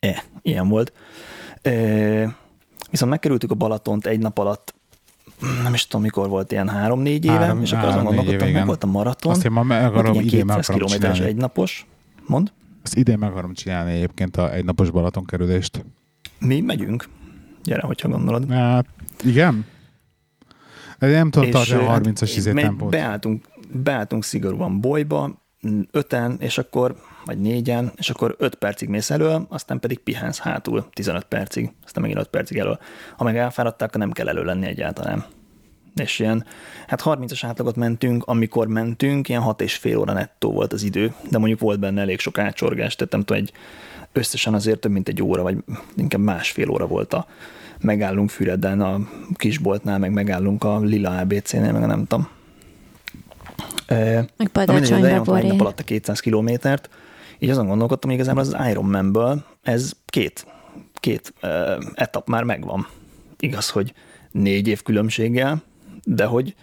E, ilyen volt. E, viszont megkerültük a Balatont egy nap alatt, nem is tudom, mikor volt, ilyen három-négy éve, három, és akkor azon gondolkodtam, meg volt a maraton. Azt én ma meg akarom, idén meg akarom kilométeres egynapos. Mond? Ezt idén meg akarom csinálni egyébként a egynapos Balaton kerülést. Mi megyünk. Gyere, hogyha gondolod. Hát, igen? Ez nem tudom tartani a 30-as hát, izé tempót. Beálltunk, beálltunk szigorúan bolyba, öten, és akkor, vagy négyen, és akkor öt percig mész elő, aztán pedig pihensz hátul 15 percig, aztán megint 5 percig elő. Ha meg elfáradtál, akkor nem kell elő lenni egyáltalán. És ilyen, hát 30-as átlagot mentünk, amikor mentünk, ilyen 6 és fél óra nettó volt az idő, de mondjuk volt benne elég sok átsorgás, tehát nem tudom, egy összesen azért több mint egy óra, vagy inkább másfél óra volt a megállunk Füreden a kisboltnál, meg megállunk a Lila ABC-nél, meg nem tudom. Meg Badacsonyba Boré. nap alatt a 200 kilométert, így azon gondolkodtam, hogy igazából az Ironman-ből ez két, két uh, etap már megvan. Igaz, hogy négy év különbséggel, de hogy,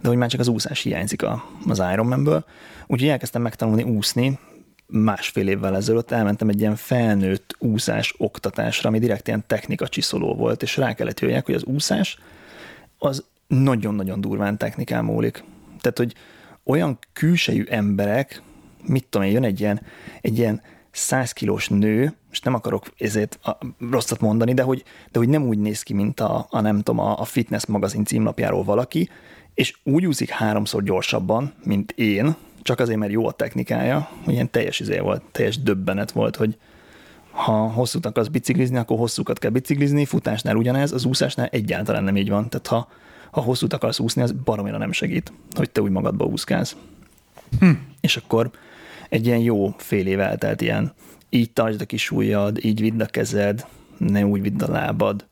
de hogy már csak az úszás hiányzik a, az Ironmanből. Úgyhogy elkezdtem megtanulni úszni, másfél évvel ezelőtt elmentem egy ilyen felnőtt úszás oktatásra, ami direkt ilyen technika csiszoló volt, és rá kellett jöjjek, hogy az úszás az nagyon-nagyon durván technikán múlik. Tehát, hogy olyan külsejű emberek, mit tudom én, jön egy ilyen, egy ilyen 100 kilós nő, és nem akarok ezért a, rosszat mondani, de hogy, de hogy nem úgy néz ki, mint a, a nem tudom, a, a fitness magazin címlapjáról valaki, és úgy úszik háromszor gyorsabban, mint én, csak azért, mert jó a technikája, hogy ilyen teljes izé volt, teljes döbbenet volt, hogy ha hosszút akarsz biciklizni, akkor hosszúkat kell biciklizni, futásnál ugyanez, az úszásnál egyáltalán nem így van. Tehát ha, ha hosszút akarsz úszni, az baromira nem segít, hogy te úgy magadba úszkálsz. Hm. És akkor egy ilyen jó fél év eltelt ilyen, így tartsd a kis ujjad, így vidd a kezed, ne úgy vidd a lábad,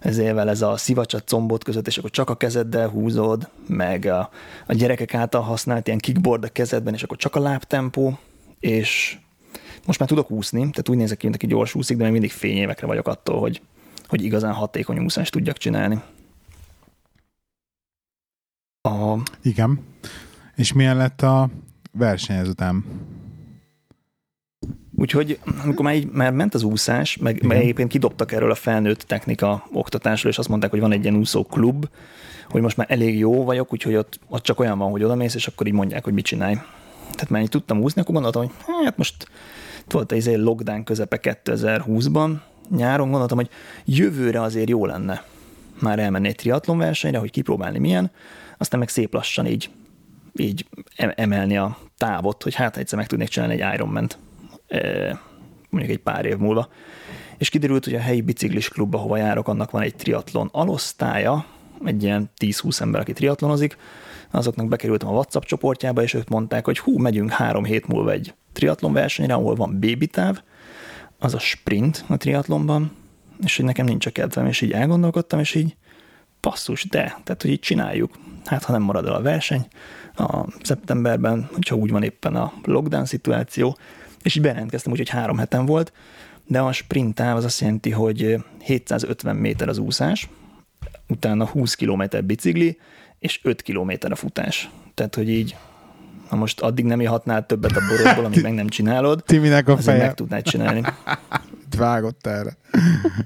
ezével ez a szivacs a combot között, és akkor csak a kezeddel húzod, meg a, a gyerekek által használt ilyen kickboard a kezedben, és akkor csak a lábtempó, és most már tudok úszni, tehát úgy nézek ki, mint aki gyors úszik, de még mindig fényévekre vagyok attól, hogy, hogy igazán hatékony úszást tudjak csinálni. A... Igen. És milyen lett a verseny ezután? Úgyhogy amikor már, így, már ment az úszás, meg, meg egyébként kidobtak erről a felnőtt technika oktatásról, és azt mondták, hogy van egy ilyen úszó klub, hogy most már elég jó vagyok, úgyhogy ott, ott csak olyan van, hogy odamész, és akkor így mondják, hogy mit csinálj. Tehát már így tudtam úszni, akkor gondoltam, hogy hát most volt egy izé lockdown közepe 2020-ban, nyáron gondoltam, hogy jövőre azért jó lenne már elmenni egy triatlon versenyre, hogy kipróbálni milyen, aztán meg szép lassan így, így emelni a távot, hogy hát egyszer meg tudnék csinálni egy Ironman-t mondjuk egy pár év múlva. És kiderült, hogy a helyi biciklis klubba, hova járok, annak van egy triatlon alosztálya, egy ilyen 10-20 ember, aki triatlonozik, azoknak bekerültem a WhatsApp csoportjába, és ők mondták, hogy hú, megyünk három hét múlva egy triatlon versenyre, ahol van baby táv, az a sprint a triatlonban, és hogy nekem nincs a kedvem, és így elgondolkodtam, és így passzus, de, tehát hogy így csináljuk. Hát, ha nem marad el a verseny a szeptemberben, hogyha úgy van éppen a lockdown szituáció, és így bejelentkeztem, úgyhogy három heten volt, de a sprint táv az azt jelenti, hogy 750 méter az úszás, utána 20 km bicikli, és 5 km a futás. Tehát, hogy így, ha most addig nem ihatnál többet a borodból, amit meg nem csinálod, Timinek a feje. meg tudnád csinálni. Vágott erre.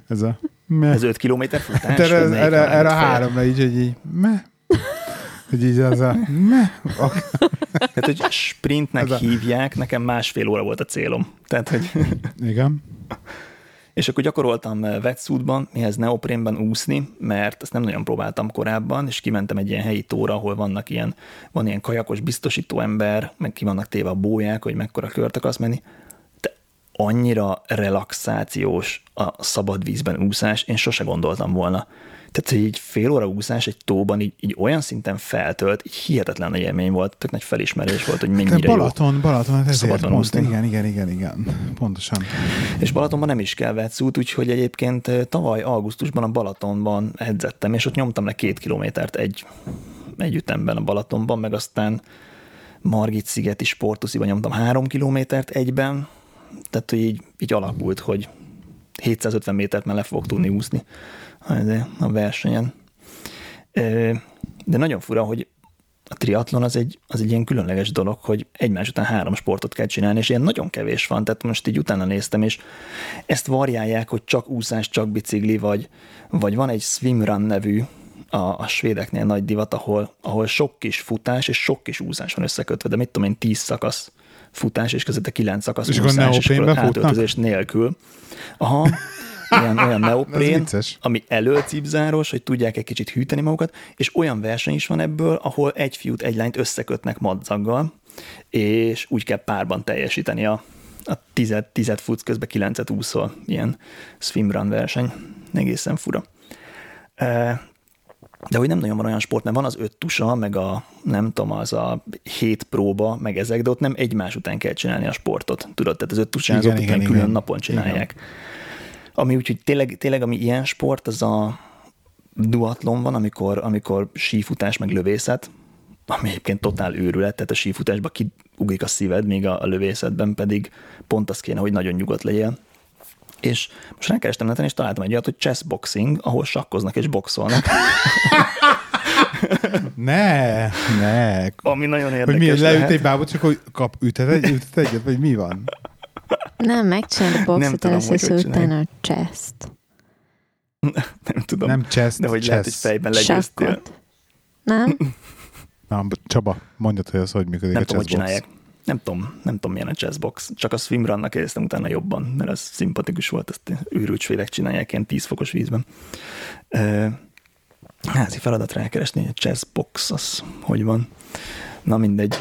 Ez a... Me. Ez 5 km futás? Erre, erre, erre a háromra így, hogy így, me. Hogy így az a... Tehát, hogy sprintnek a... hívják, nekem másfél óra volt a célom. Tehát, hogy... Igen. És akkor gyakoroltam wetsuitban, mihez neoprénben úszni, mert ezt nem nagyon próbáltam korábban, és kimentem egy ilyen helyi tóra, ahol vannak ilyen, van ilyen kajakos biztosító ember, meg ki vannak téve a bóják, hogy mekkora kört akarsz menni. Annyira relaxációs a szabad vízben úszás, én sose gondoltam volna. Tehát, hogy így fél óra úszás egy tóban így, így olyan szinten feltölt, így hihetetlen nagy élmény volt, tök nagy felismerés volt, hogy mennyire De Balaton, jó Balaton, hát ezért pont, úszni. Igen, igen, igen, igen, pontosan. És Balatonban nem is kell vetszút, úgyhogy egyébként tavaly augusztusban a Balatonban edzettem, és ott nyomtam le két kilométert egy, egy ütemben a Balatonban, meg aztán Margit szigeti sportusziban nyomtam három kilométert egyben, tehát hogy így, így alakult, hogy 750 métert már le fogok tudni úszni a versenyen. De nagyon fura, hogy a triatlon az egy, az egy ilyen különleges dolog, hogy egymás után három sportot kell csinálni, és ilyen nagyon kevés van, tehát most így utána néztem, és ezt variálják, hogy csak úszás, csak bicikli, vagy, vagy van egy swimrun nevű, a, a svédeknél nagy divat, ahol, ahol sok kis futás és sok kis úszás van összekötve, de mit tudom én, tíz szakasz futás, és között a kilenc szakasz és úszás, és akkor hátöltözés nélkül. Aha, ilyen, olyan neoprén, ami előcipzáros, hogy tudják egy kicsit hűteni magukat, és olyan verseny is van ebből, ahol egy fiút, egy lányt összekötnek madzaggal, és úgy kell párban teljesíteni a, a tized, tized futsz, közben kilencet úszol, ilyen swimrun verseny, egészen fura. De hogy nem nagyon van olyan sport, mert van az öt tusa, meg a nem tudom, az a hét próba, meg ezek, de ott nem egymás után kell csinálni a sportot. Tudod, tehát az öt tusán igen, igen, külön igen. napon csinálják. Igen. Ami úgyhogy tényleg, tényleg, ami ilyen sport, az a duatlon van, amikor, amikor sífutás meg lövészet, ami egyébként totál őrület, tehát a sífutásban kiugrik a szíved, még a, a lövészetben pedig pont az kéne, hogy nagyon nyugodt legyél. És most rákerestem neten, és találtam egy olyat, hogy chessboxing, ahol sakkoznak és boxolnak. ne, ne. Ami nagyon érdekes Hogy mi, leüt egy bábot, csak hogy kap, ütet, egy, ütet egyet, vagy mi van? Nem, megcsinálod a boxot, először utána a chest. Nem tudom. Nem chest, De hogy chest. lehet, hogy fejben legyőztél. Nem? Na, Csaba, mondjad, hogy az hogy működik nem a tudom, hogy csinálják. Nem tudom, nem tudom, milyen a chessbox. Csak a swimrunnak éreztem utána jobban, mert az szimpatikus volt, ezt őrült svédek csinálják ilyen 10 fokos vízben. Uh, házi feladat rákeresni, a chessbox az hogy van. Na mindegy.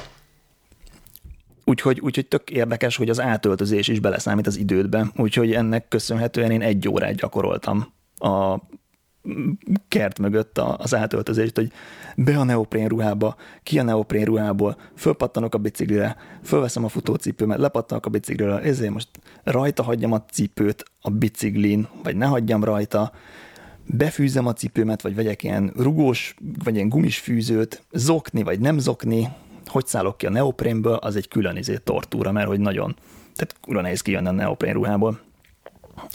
Úgyhogy, úgyhogy tök érdekes, hogy az átöltözés is beleszámít az idődbe, úgyhogy ennek köszönhetően én egy órát gyakoroltam a kert mögött az átöltözést, hogy be a neoprén ruhába, ki a neoprén ruhából, fölpattanok a biciklire, fölveszem a futócipőmet, lepattanok a bicikliről, ezért most rajta hagyjam a cipőt a biciklin, vagy ne hagyjam rajta, befűzem a cipőmet, vagy vegyek ilyen rugós, vagy ilyen gumis fűzőt, zokni, vagy nem zokni, hogy szállok ki a neoprénből, az egy külön izé tortúra, mert hogy nagyon, tehát kurva nehéz kijönni a neoprén ruhából.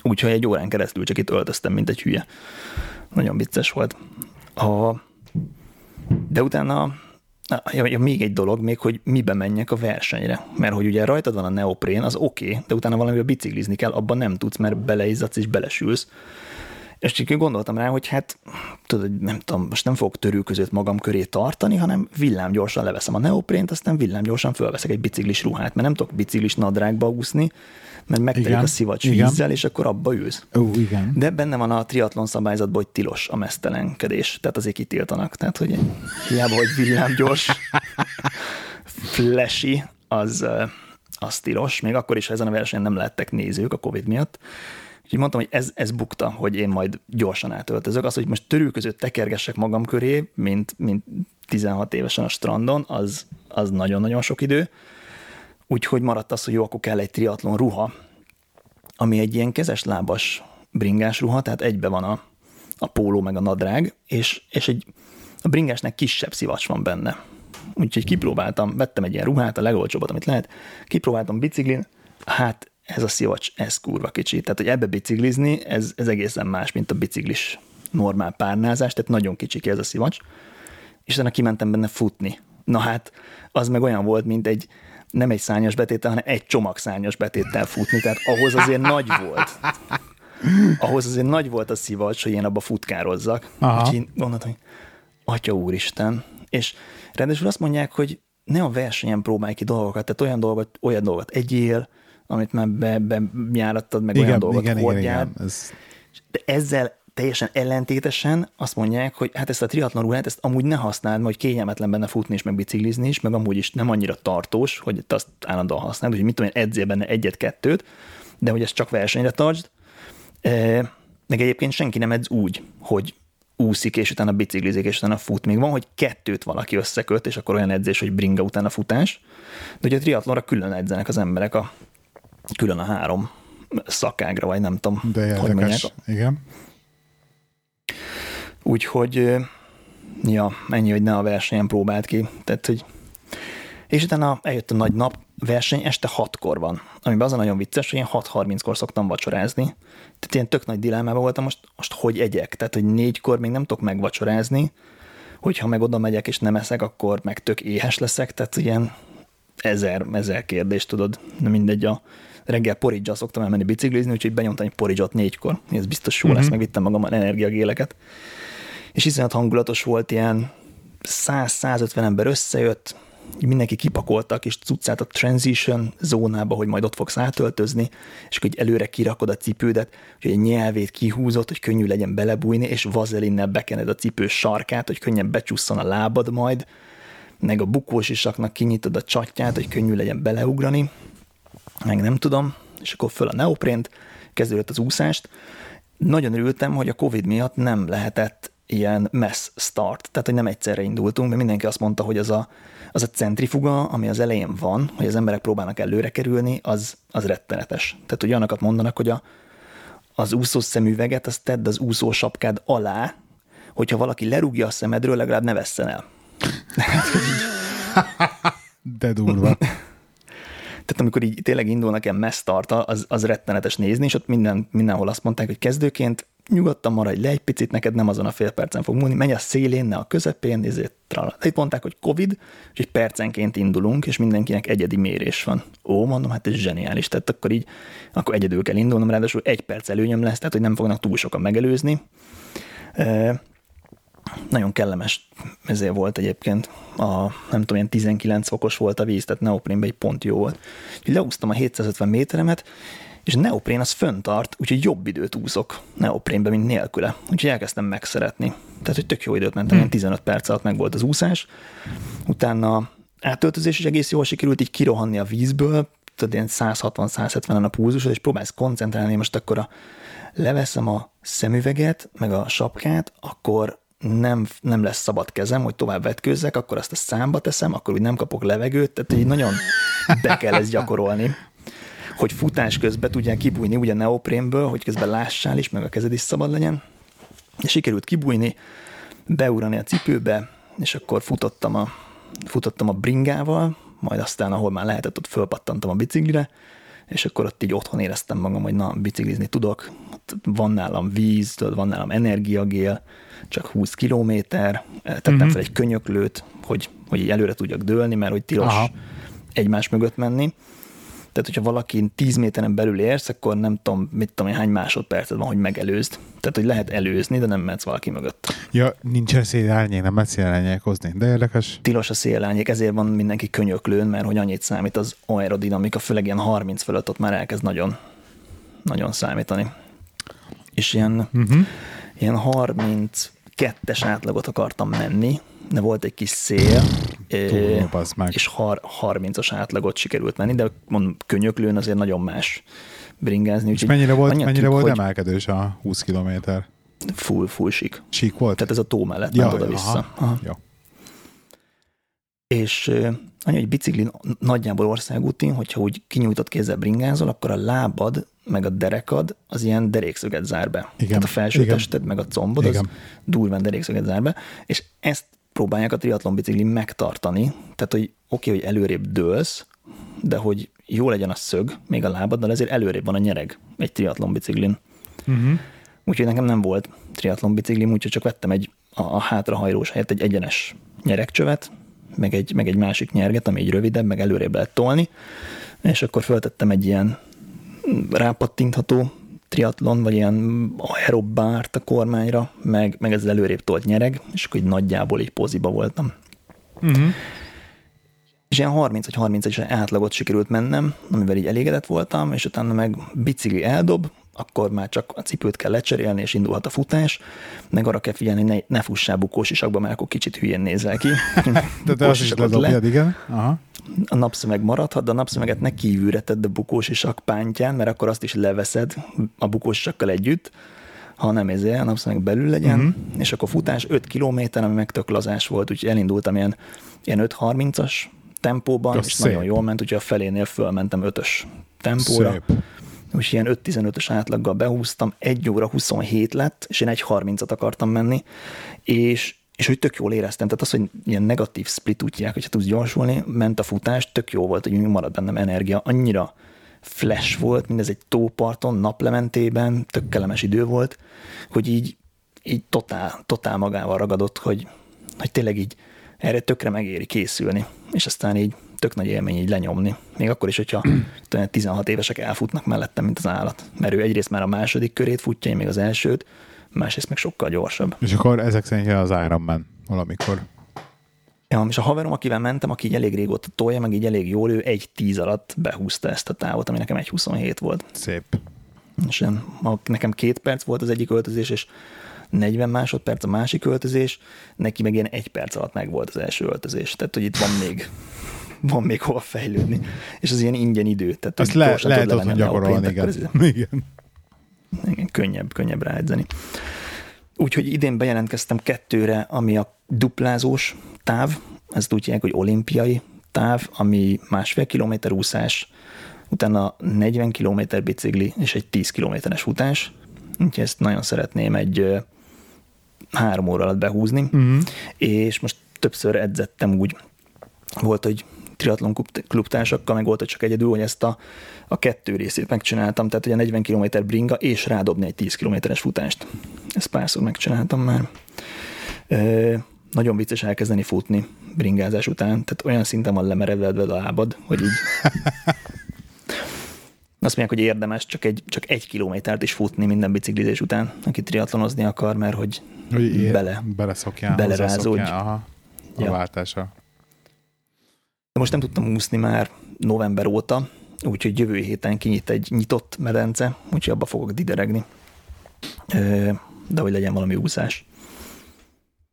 Úgyhogy egy órán keresztül csak itt öltöztem, mint egy hülye. Nagyon vicces volt. A... De utána ja, ja, még egy dolog, még hogy mibe menjek a versenyre. Mert hogy ugye rajtad van a neoprén, az oké, okay, de utána valamivel biciklizni kell, abban nem tudsz, mert beleizzadsz és belesülsz. És csak gondoltam rá, hogy hát, tudod, nem tudom, most nem fogok törő között magam köré tartani, hanem villámgyorsan leveszem a neoprént, aztán villámgyorsan fölveszek egy biciklis ruhát, mert nem tudok biciklis nadrágba úszni, mert megtelik a szivacs igen. vízzel, és akkor abba ülsz. Ó, igen. De benne van a triatlon szabályzatban, hogy tilos a mesztelenkedés, tehát azért kitiltanak. Tehát, hogy hiába, hogy villámgyors, flashy, az, az tilos, még akkor is, ha ezen a versenyen nem lettek nézők a Covid miatt. Úgyhogy mondtam, hogy ez, ez bukta, hogy én majd gyorsan átöltözök. Az, hogy most törő között tekergessek magam köré, mint, mint 16 évesen a strandon, az, az nagyon-nagyon sok idő. Úgyhogy maradt az, hogy jó, akkor kell egy triatlon ruha, ami egy ilyen kezes lábas bringás ruha, tehát egybe van a, a póló meg a nadrág, és, és egy, a bringásnak kisebb szivacs van benne. Úgyhogy kipróbáltam, vettem egy ilyen ruhát, a legolcsóbbat, amit lehet, kipróbáltam biciklin, hát ez a szivacs, ez kurva kicsi. Tehát, hogy ebbe biciklizni, ez, ez egészen más, mint a biciklis normál párnázás, tehát nagyon kicsi ez a szivacs. És utána kimentem benne futni. Na hát, az meg olyan volt, mint egy, nem egy szányos betéttel, hanem egy csomag szányos betéttel futni, tehát ahhoz azért nagy volt. Ahhoz azért nagy volt a szivacs, hogy én abba futkározzak. Úgyhogy én gondoltam, hogy atya úristen. És rendesen azt mondják, hogy ne a versenyen próbálj ki dolgokat, tehát olyan dolgot, olyan dolgot egyél, amit már be, bejárattad, meg igen, olyan dolgot igen. Igen, igen. Ez... De ezzel teljesen ellentétesen azt mondják, hogy hát ezt a triatlon ruhát, ezt amúgy ne használd, hogy kényelmetlen benne futni és meg biciklizni is, meg amúgy is nem annyira tartós, hogy te azt állandóan használd, hogy mit tudom én, edzél benne egyet-kettőt, de hogy ezt csak versenyre tartsd. E, meg egyébként senki nem edz úgy, hogy úszik, és utána biciklizik, és utána fut. Még van, hogy kettőt valaki összeköt, és akkor olyan edzés, hogy bringa utána futás. De ugye a triatlonra külön edzenek az emberek a külön a három szakágra, vagy nem tudom, De érdekes. hogy mondják. Igen. Úgyhogy, ja, ennyi, hogy ne a versenyen próbált ki. Tehát, hogy és utána eljött a nagy nap, verseny este hatkor van, amiben az a nagyon vicces, hogy én 6.30-kor szoktam vacsorázni. Tehát ilyen tök nagy dilemmában voltam most, most hogy egyek. Tehát, hogy négykor még nem tudok megvacsorázni, hogyha meg oda megyek és nem eszek, akkor meg tök éhes leszek, tehát ilyen ezer, ezer kérdés, tudod, mindegy, a reggel poridzsal szoktam elmenni biciklizni, úgyhogy benyomtam egy poridzsot négykor, ez biztos jó uh-huh. lesz, mhm. megvittem magam energiagéleket. És iszonyat hangulatos volt, ilyen 100-150 ember összejött, mindenki kipakoltak, és cuccát a transition zónába, hogy majd ott fogsz átöltözni, és akkor előre kirakod a cipődet, hogy egy nyelvét kihúzott, hogy könnyű legyen belebújni, és vazelinnel bekened a cipő sarkát, hogy könnyen becsusszon a lábad majd, meg a bukós isaknak kinyitod a csatját, hogy könnyű legyen beleugrani, meg nem tudom, és akkor föl a neoprént, kezdődött az úszást. Nagyon örültem, hogy a Covid miatt nem lehetett ilyen mass start, tehát hogy nem egyszerre indultunk, mert mindenki azt mondta, hogy az a, az a centrifuga, ami az elején van, hogy az emberek próbálnak előre kerülni, az, az rettenetes. Tehát, hogy olyanokat mondanak, hogy a, az úszós szemüveget, azt tedd az úszó sapkád alá, hogyha valaki lerúgja a szemedről, legalább ne vesszen el. De durva. Tehát amikor így tényleg indulnak ilyen mass start az, az rettenetes nézni, és ott minden, mindenhol azt mondták, hogy kezdőként nyugodtan maradj le egy picit, neked nem azon a fél percen fog múlni, menj a szélén, ne a közepén, ezért trala. Itt mondták, hogy Covid, és egy percenként indulunk, és mindenkinek egyedi mérés van. Ó, mondom, hát ez zseniális, tehát akkor így, akkor egyedül kell indulnom, ráadásul egy perc előnyöm lesz, tehát hogy nem fognak túl sokan megelőzni. Nagyon kellemes ezért volt egyébként. A, nem tudom, ilyen 19 fokos volt a víz, tehát neoprénben egy pont jó volt. Úgyhogy leúztam a 750 méteremet, és neoprén az föntart, úgyhogy jobb időt úszok neoprénbe, mint nélküle. Úgyhogy elkezdtem megszeretni. Tehát, hogy tök jó időt mentem, hmm. 15 perc alatt meg volt az úszás. Utána átöltözés is egész jól sikerült így kirohanni a vízből, tudod, ilyen 160-170-en a púzusod, és próbálsz koncentrálni, most akkor a, leveszem a szemüveget, meg a sapkát, akkor nem, nem lesz szabad kezem, hogy tovább vetkőzzek, akkor azt a számba teszem, akkor úgy nem kapok levegőt, tehát így nagyon be kell ezt gyakorolni hogy futás közben tudják kibújni ugye neoprénből, hogy közben lássál is, meg a kezed is szabad legyen. És sikerült kibújni, beurani a cipőbe, és akkor futottam a, futottam a bringával, majd aztán, ahol már lehetett, ott fölpattantam a biciklire, és akkor ott így otthon éreztem magam, hogy na, biciklizni tudok, van nálam víz, tudod, van nálam energiagél, csak 20 kilométer, tettem mm-hmm. fel egy könyöklőt, hogy, hogy így előre tudjak dőlni, mert hogy tilos Aha. egymás mögött menni. Tehát, hogyha valaki 10 méteren belül érsz, akkor nem tudom, mit tudom hány másodpercet van, hogy megelőzd. Tehát, hogy lehet előzni, de nem mehetsz valaki mögött. Ja, nincsen szélárnyék, nem lehet szélárnyék hozni, de érdekes. Tilos a szélárnyék, ezért van mindenki könyöklőn, mert hogy annyit számít az aerodinamika, főleg ilyen 30 fölött ott már elkezd nagyon, nagyon számítani. És ilyen, uh-huh. ilyen 32-es átlagot akartam menni, de volt egy kis szél, Túl, meg. és har, 30-as átlagot sikerült menni, de mondom, könyöklőn azért nagyon más bringázni. És mennyire volt, mennyire volt emelkedős a 20 kilométer? Full, full sík. Sík volt? Tehát ez a tó mellett, ja, oda-vissza. Aha, Jó. És anya, egy biciklin nagyjából országúti, hogyha úgy kinyújtott kézzel bringázol, akkor a lábad meg a derekad az ilyen derékszöget zár be. Igen. Tehát a felső Igen. tested meg a combod Igen. az durván derékszöget zár be, és ezt próbálják a triatlon biciklin megtartani, tehát hogy oké, okay, hogy előrébb dőlsz, de hogy jó legyen a szög, még a lábaddal, ezért előrébb van a nyereg egy triatlon biciklin. Uh-huh. Úgyhogy nekem nem volt triatlon biciklim, úgyhogy csak vettem egy a, a hátrahajrós helyett egy egyenes nyeregcsövet, meg egy, meg egy másik nyerget, ami egy rövidebb, meg előrébb lehet tolni, és akkor föltettem egy ilyen rápattintható triatlon, vagy ilyen aerobbárt a kormányra, meg, meg ez előrébb tolt nyereg, és akkor így nagyjából így poziba voltam. Uh-huh. És ilyen 30 vagy 31 átlagot sikerült mennem, amivel így elégedett voltam, és utána meg bicikli eldob, akkor már csak a cipőt kell lecserélni, és indulhat a futás, meg arra kell figyelni, ne, ne fussál bukósisakba, mert akkor kicsit hülyén nézel ki. De te azt is ledobjad, igen. Aha. A napszemeg maradhat, de a napszemeget ne kívülre tedd a bukósisak pántján, mert akkor azt is leveszed a bukósisakkal együtt, ha nem ezért, a napszemeg belül legyen, uh-huh. és akkor futás 5 kilométer, ami meg tök lazás volt, úgyhogy elindultam ilyen, ilyen 5-30-as tempóban, Kösz és szép. nagyon jól ment, úgyhogy a felénél fölmentem 5-ös tempóra. Szép és ilyen 5-15-ös átlaggal behúztam, 1 óra 27 lett, és én egy 30-at akartam menni, és és hogy tök jól éreztem, tehát az, hogy ilyen negatív split útják, hogyha tudsz gyorsulni, ment a futás, tök jó volt, hogy maradt bennem energia, annyira flash volt, mindez egy tóparton, naplementében, tök kellemes idő volt, hogy így, így totál, totál magával ragadott, hogy, hogy tényleg így erre tökre megéri készülni, és aztán így tök nagy élmény így lenyomni. Még akkor is, hogyha 16 évesek elfutnak mellettem, mint az állat. Mert ő egyrészt már a második körét futja, én még az elsőt, másrészt meg sokkal gyorsabb. És akkor ezek szerint az Ironman valamikor. Ja, és a haverom, akivel mentem, aki így elég régóta tolja, meg így elég jól, ő egy tíz alatt behúzta ezt a távot, ami nekem egy 27 volt. Szép. És én, nekem két perc volt az egyik öltözés, és 40 másodperc a másik öltözés, neki meg ilyen egy perc alatt meg volt az első öltözés. Tehát, hogy itt van még van még hova fejlődni. És az ilyen ingyen idő. Tehát Azt le, lehet ott gyakorolni, igen. igen. igen. könnyebb, könnyebb ráedzeni. úgyhogy idén bejelentkeztem kettőre, ami a duplázós táv, ezt úgy hívják, hogy olimpiai táv, ami másfél kilométer úszás, utána 40 kilométer bicikli és egy 10 kilométeres futás. Úgyhogy ezt nagyon szeretném egy három óra alatt behúzni, Uh-huh. és most többször edzettem úgy, volt, hogy triatlon klub- klubtársakkal, meg volt, csak egyedül, hogy ezt a, a kettő részét megcsináltam, tehát a 40 km bringa, és rádobni egy 10 kilométeres futást. Ezt párszor megcsináltam már. Ö, nagyon vicces elkezdeni futni bringázás után, tehát olyan szinten van lemerevedve a lábad, hogy így azt mondják, hogy érdemes csak egy, csak egy kilométert is futni minden biciklizés után, aki triatlonozni akar, mert hogy Hogy Bele. beleszokjál, Belerázódj. Aha, a Ja. váltása. De most nem tudtam úszni már november óta, úgyhogy jövő héten kinyit egy nyitott medence, úgyhogy abba fogok dideregni. De hogy legyen valami úszás.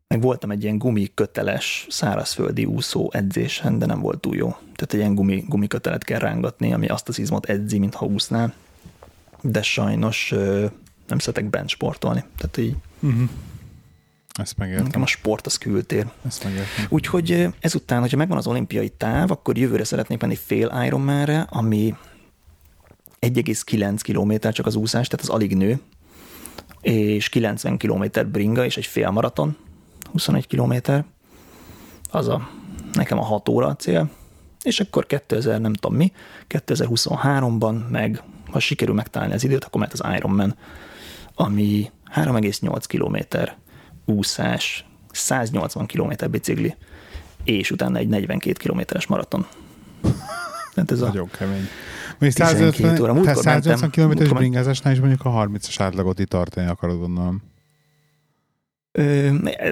Meg voltam egy ilyen gumiköteles szárazföldi úszó edzésen, de nem volt túl jó. Tehát egy ilyen gumi, gumikötelet kell rángatni, ami azt az izmot edzi, mintha úsznál. De sajnos nem szeretek bent sportolni. Tehát így Uh-huh. Ezt megértem. nekem a sport az kültér. Ezt megértem. Úgyhogy ezután, hogyha megvan az olimpiai táv, akkor jövőre szeretnék menni fél Ironmanre, ami 1,9 km csak az úszás, tehát az alig nő, és 90 km bringa, és egy fél maraton, 21 km. Az a, nekem a 6 óra a cél. És akkor 2000 nem tudom mi, 2023-ban meg, ha sikerül megtalálni az időt, akkor mehet az Ironman, ami 3,8 km úszás, 180 km bicikli, és utána egy 42 kilométeres maraton. Tehát ez a, Nagyon kemény. Még 12 150, óra. Múltkor 180 mentem- km-es bringázásnál is mondjuk a 30-as átlagot itt tartani akarod gondolom.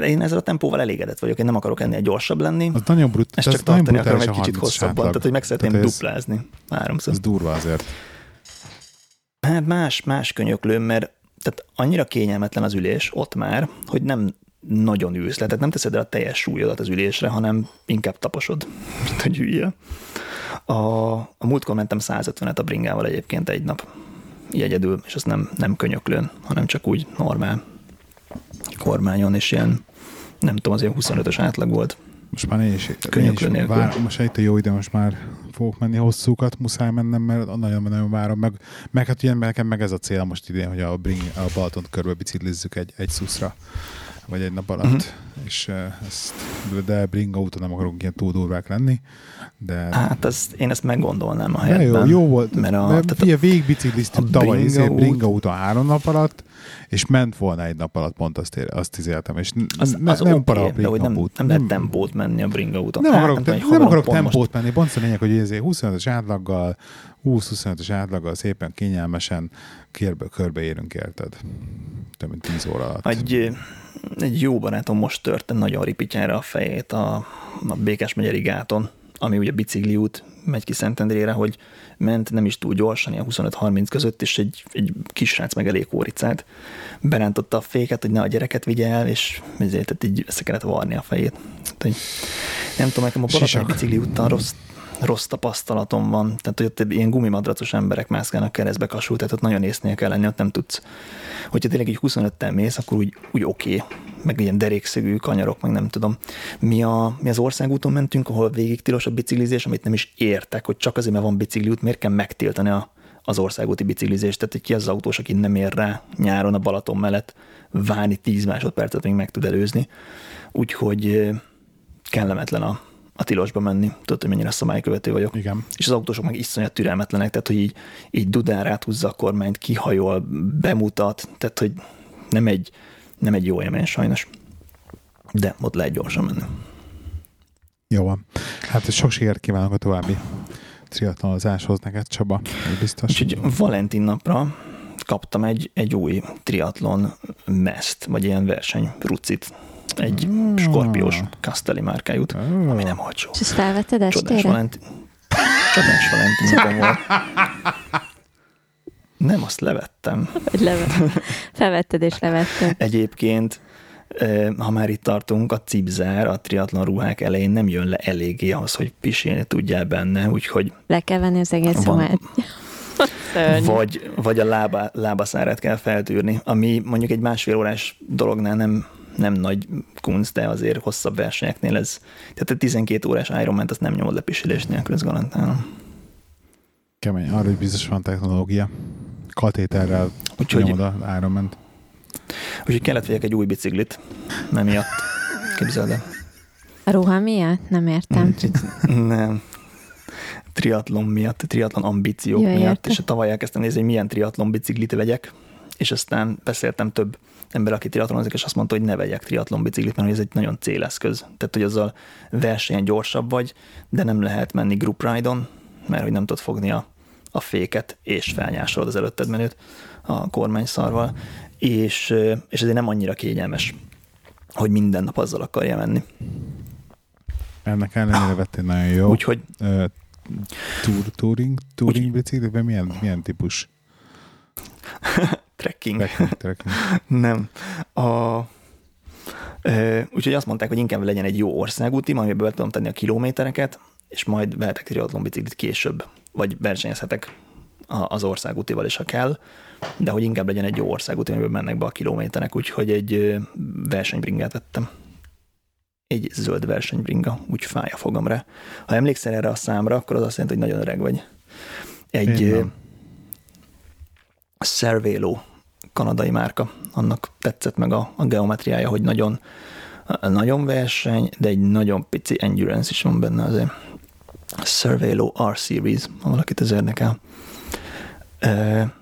Én ezzel a tempóval elégedett vagyok, én nem akarok ennél gyorsabb lenni, Az nagyon, brut, ezt ez csak tartani akarom egy a kicsit 30-as hosszabban, átlag. tehát hogy meg szeretném Tehát ez- duplázni háromszor. Ez durva azért. Hát más, más könyöklőm, mert tehát annyira kényelmetlen az ülés ott már, hogy nem nagyon ülsz le, tehát nem teszed el a teljes súlyodat az ülésre, hanem inkább taposod, mint hogy hülye. A, a múltkor mentem 150-et a bringával egyébként egy nap, egyedül, és az nem, nem könyöklőn, hanem csak úgy normál kormányon, és ilyen, nem tudom, az ilyen 25-ös átlag volt. Most már én is, én is nélkül. vár, most itt a jó ide, most már fogok menni hosszúkat, muszáj mennem, mert nagyon-nagyon várom. Meg, meg hát ugye nekem meg ez a cél most idén, hogy a, bring, a Balatont körbe biciklizzük egy, egy szuszra, vagy egy nap alatt. Uh-huh. És ezt, de bringa úton nem akarunk ilyen túl durvák lenni. De, Hát az, én ezt meggondolnám a de jó, helyetben. jó volt, mert a- mert tehát végigbicikliztük a tavaly bringa bringa, út- bringa úton három nap alatt, és ment volna egy nap alatt, pont azt, ér, azt izéltem, és Az, ne, az nem oké, para a de bringa hogy nem, út. nem lehet tempót menni a bringa úton. Nem Hát, akarok, nem, nem haverom akarok tempót menni, pont a lényeg, hogy ezért 25-ös átlaggal, 20-25-ös átlaggal szépen kényelmesen körbe, körbeérünk, érted? Több mint 10 óra alatt. Egy, egy jó barátom most törte nagyon ripityára a fejét a, a Békás megyeri gáton, ami ugye bicikli út, megy ki Szentendrére, hogy ment nem is túl gyorsan, ilyen 25-30 között, és egy, egy kisrác meg elég kóricát. Berántotta a féket, hogy ne a gyereket vigye el, és ezért tehát így össze kellett varni a fejét. Tehát, nem tudom, nekem a Balaton Sisak. bicikli úton rossz, rossz tapasztalatom van. Tehát, hogy ott ilyen gumimadracos emberek mászkálnak keresztbe kasul, tehát ott nagyon észnél kell lenni, ott nem tudsz. Hogyha tényleg így 25-tel mész, akkor úgy, úgy oké, okay. meg ilyen derékszögű kanyarok, meg nem tudom. Mi, a, mi az országúton mentünk, ahol végig tilos a biciklizés, amit nem is értek, hogy csak azért, mert van bicikliút, miért kell megtiltani a, az országúti biciklizést. Tehát hogy ki az, az autós, aki nem ér rá nyáron a Balaton mellett várni 10 másodpercet, még meg tud előzni. Úgyhogy kellemetlen a, a tilosba menni. Tudod, hogy mennyire szabálykövető vagyok. Igen. És az autósok meg iszonyat türelmetlenek, tehát hogy így, így dudán áthúzza a kormányt, kihajol, bemutat, tehát hogy nem egy, nem egy jó élmény sajnos. De ott lehet gyorsan menni. Jó van. Hát sok sikert kívánok a további triatlonozáshoz neked, Csaba. Biztos. Úgyhogy Valentin napra kaptam egy, egy új triatlon meszt, vagy ilyen verseny rucit. Egy Mm. skorpiós Castelli márkájút, Ó. ami nem olcsó. És ezt felvetted Csodás estére? Csodás Valentin napom volt. Nem, azt levettem. Vagy leve- Felvetted és levetted. Egyébként, eh, ha már itt tartunk, a cipzár a triatlon ruhák elején nem jön le eléggé ahhoz, hogy pisilni tudjál benne, úgyhogy Le kell venni az egész Van. ruhát. Vagy, vagy a lába, lábaszárát kell feltűrni, ami mondjuk egy másfél órás dolognál nem, nem nagy kunst, de azért hosszabb versenyeknél ez, tehát a 12 órás Ironman-t azt nem nyomod lepisilés nélkül, ez garantálom. Kemény, arra hogy biztos van technológia. Katéterrel Úgyhogy, nyomod a Ironman-t. úgyhogy kellett vegyek egy új biciklit, nem miatt. Képzeld el. A ruha miatt? Nem értem. Nem. Triatlon miatt, triatlon ambíciók Jó, miatt, értem. és tavaly elkezdtem nézni, hogy milyen triatlon biciklit vegyek, és aztán beszéltem több ember, aki triatlonozik, és azt mondta, hogy ne vegyek triatlon biciklit, mert ez egy nagyon céleszköz. Tehát, hogy azzal versenyen gyorsabb vagy, de nem lehet menni group ride-on, mert hogy nem tudod fogni a, a féket, és felnyásolod az előtted menőt a kormányszarval, és, és ezért nem annyira kényelmes, hogy minden nap azzal akarja menni. Ennek ellenére vettél nagyon jó. Úgyhogy Ö, tour, touring, touring biciklit, vagy milyen, milyen típus? trekking. Trekking, trekking. Nem. A, ö, úgyhogy azt mondták, hogy inkább legyen egy jó országúti, amiben be tudom tenni a kilométereket, és majd vehetek triatlon biciklit később, vagy versenyezhetek a- az országútival is, ha kell, de hogy inkább legyen egy jó országúti, amiben mennek be a kilométerek, úgyhogy egy versenybringát vettem. Egy zöld versenybringa, úgy fáj a fogam rá. Ha emlékszel erre a számra, akkor az azt jelenti, hogy nagyon öreg vagy. Egy. Cervelo kanadai márka, annak tetszett meg a, a geometriája, hogy nagyon, nagyon verseny, de egy nagyon pici endurance is van benne azért. Cervelo R-Series, ha valakit ez érdekel. E,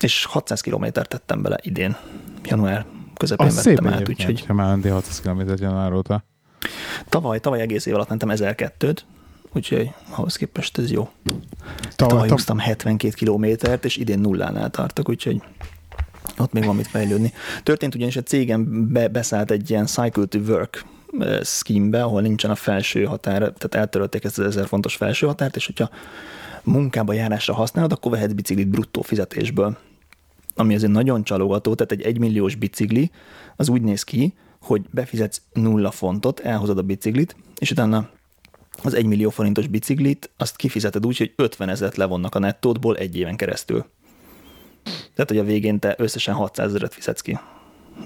és 600 kilométert tettem bele idén, január közepén Az szép vettem át, úgyhogy ha már mentél 600 km január óta. tavaly, tavaly egész év alatt mentem 1002-t, úgyhogy ahhoz képest ez jó. Tavaly, húztam 72 kilométert, és idén nullánál tartok, úgyhogy ott még van mit fejlődni. Történt ugyanis a cégem be, beszállt egy ilyen Cycle to Work eh, scheme-be, ahol nincsen a felső határ, tehát eltörölték ezt az 1000 fontos felső határt, és hogyha munkába járásra használod, akkor vehetsz biciklit bruttó fizetésből. Ami azért nagyon csalogató, tehát egy egymilliós bicikli, az úgy néz ki, hogy befizetsz nulla fontot, elhozod a biciklit, és utána az 1 millió forintos biciklit, azt kifizeted úgy, hogy 50 ezeret levonnak a nettódból egy éven keresztül. Tehát, hogy a végén te összesen 600 ezeret fizetsz ki.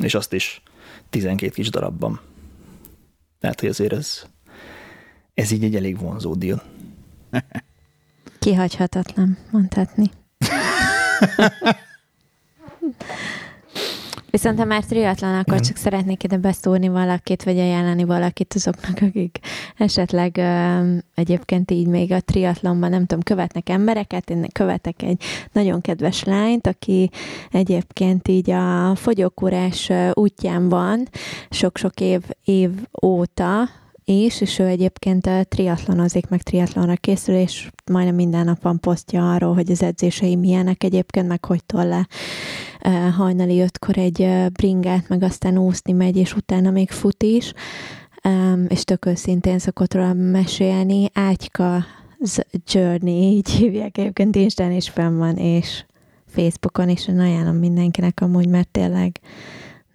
És azt is 12 kis darabban. Tehát, hogy azért ez, ez így egy elég vonzó deal. Kihagyhatatlan, mondhatni. Viszont ha már triatlan, akkor Igen. csak szeretnék ide beszúrni valakit, vagy ajánlani valakit azoknak, akik esetleg ö, egyébként így még a triatlonban, nem tudom, követnek embereket. Én követek egy nagyon kedves lányt, aki egyébként így a fogyókúrás útján van, sok-sok év, év óta, is, és ő egyébként triatlonozik, meg triatlonra készül, és majdnem minden nap van posztja arról, hogy az edzései milyenek egyébként, meg hogy tol le hajnali ötkor egy ö, bringát, meg aztán úszni megy, és utána még fut is, és tök őszintén szokott róla mesélni. Ágyka Journey, így hívják egyébként, Instán is fenn van, és Facebookon is, én ajánlom mindenkinek amúgy, mert tényleg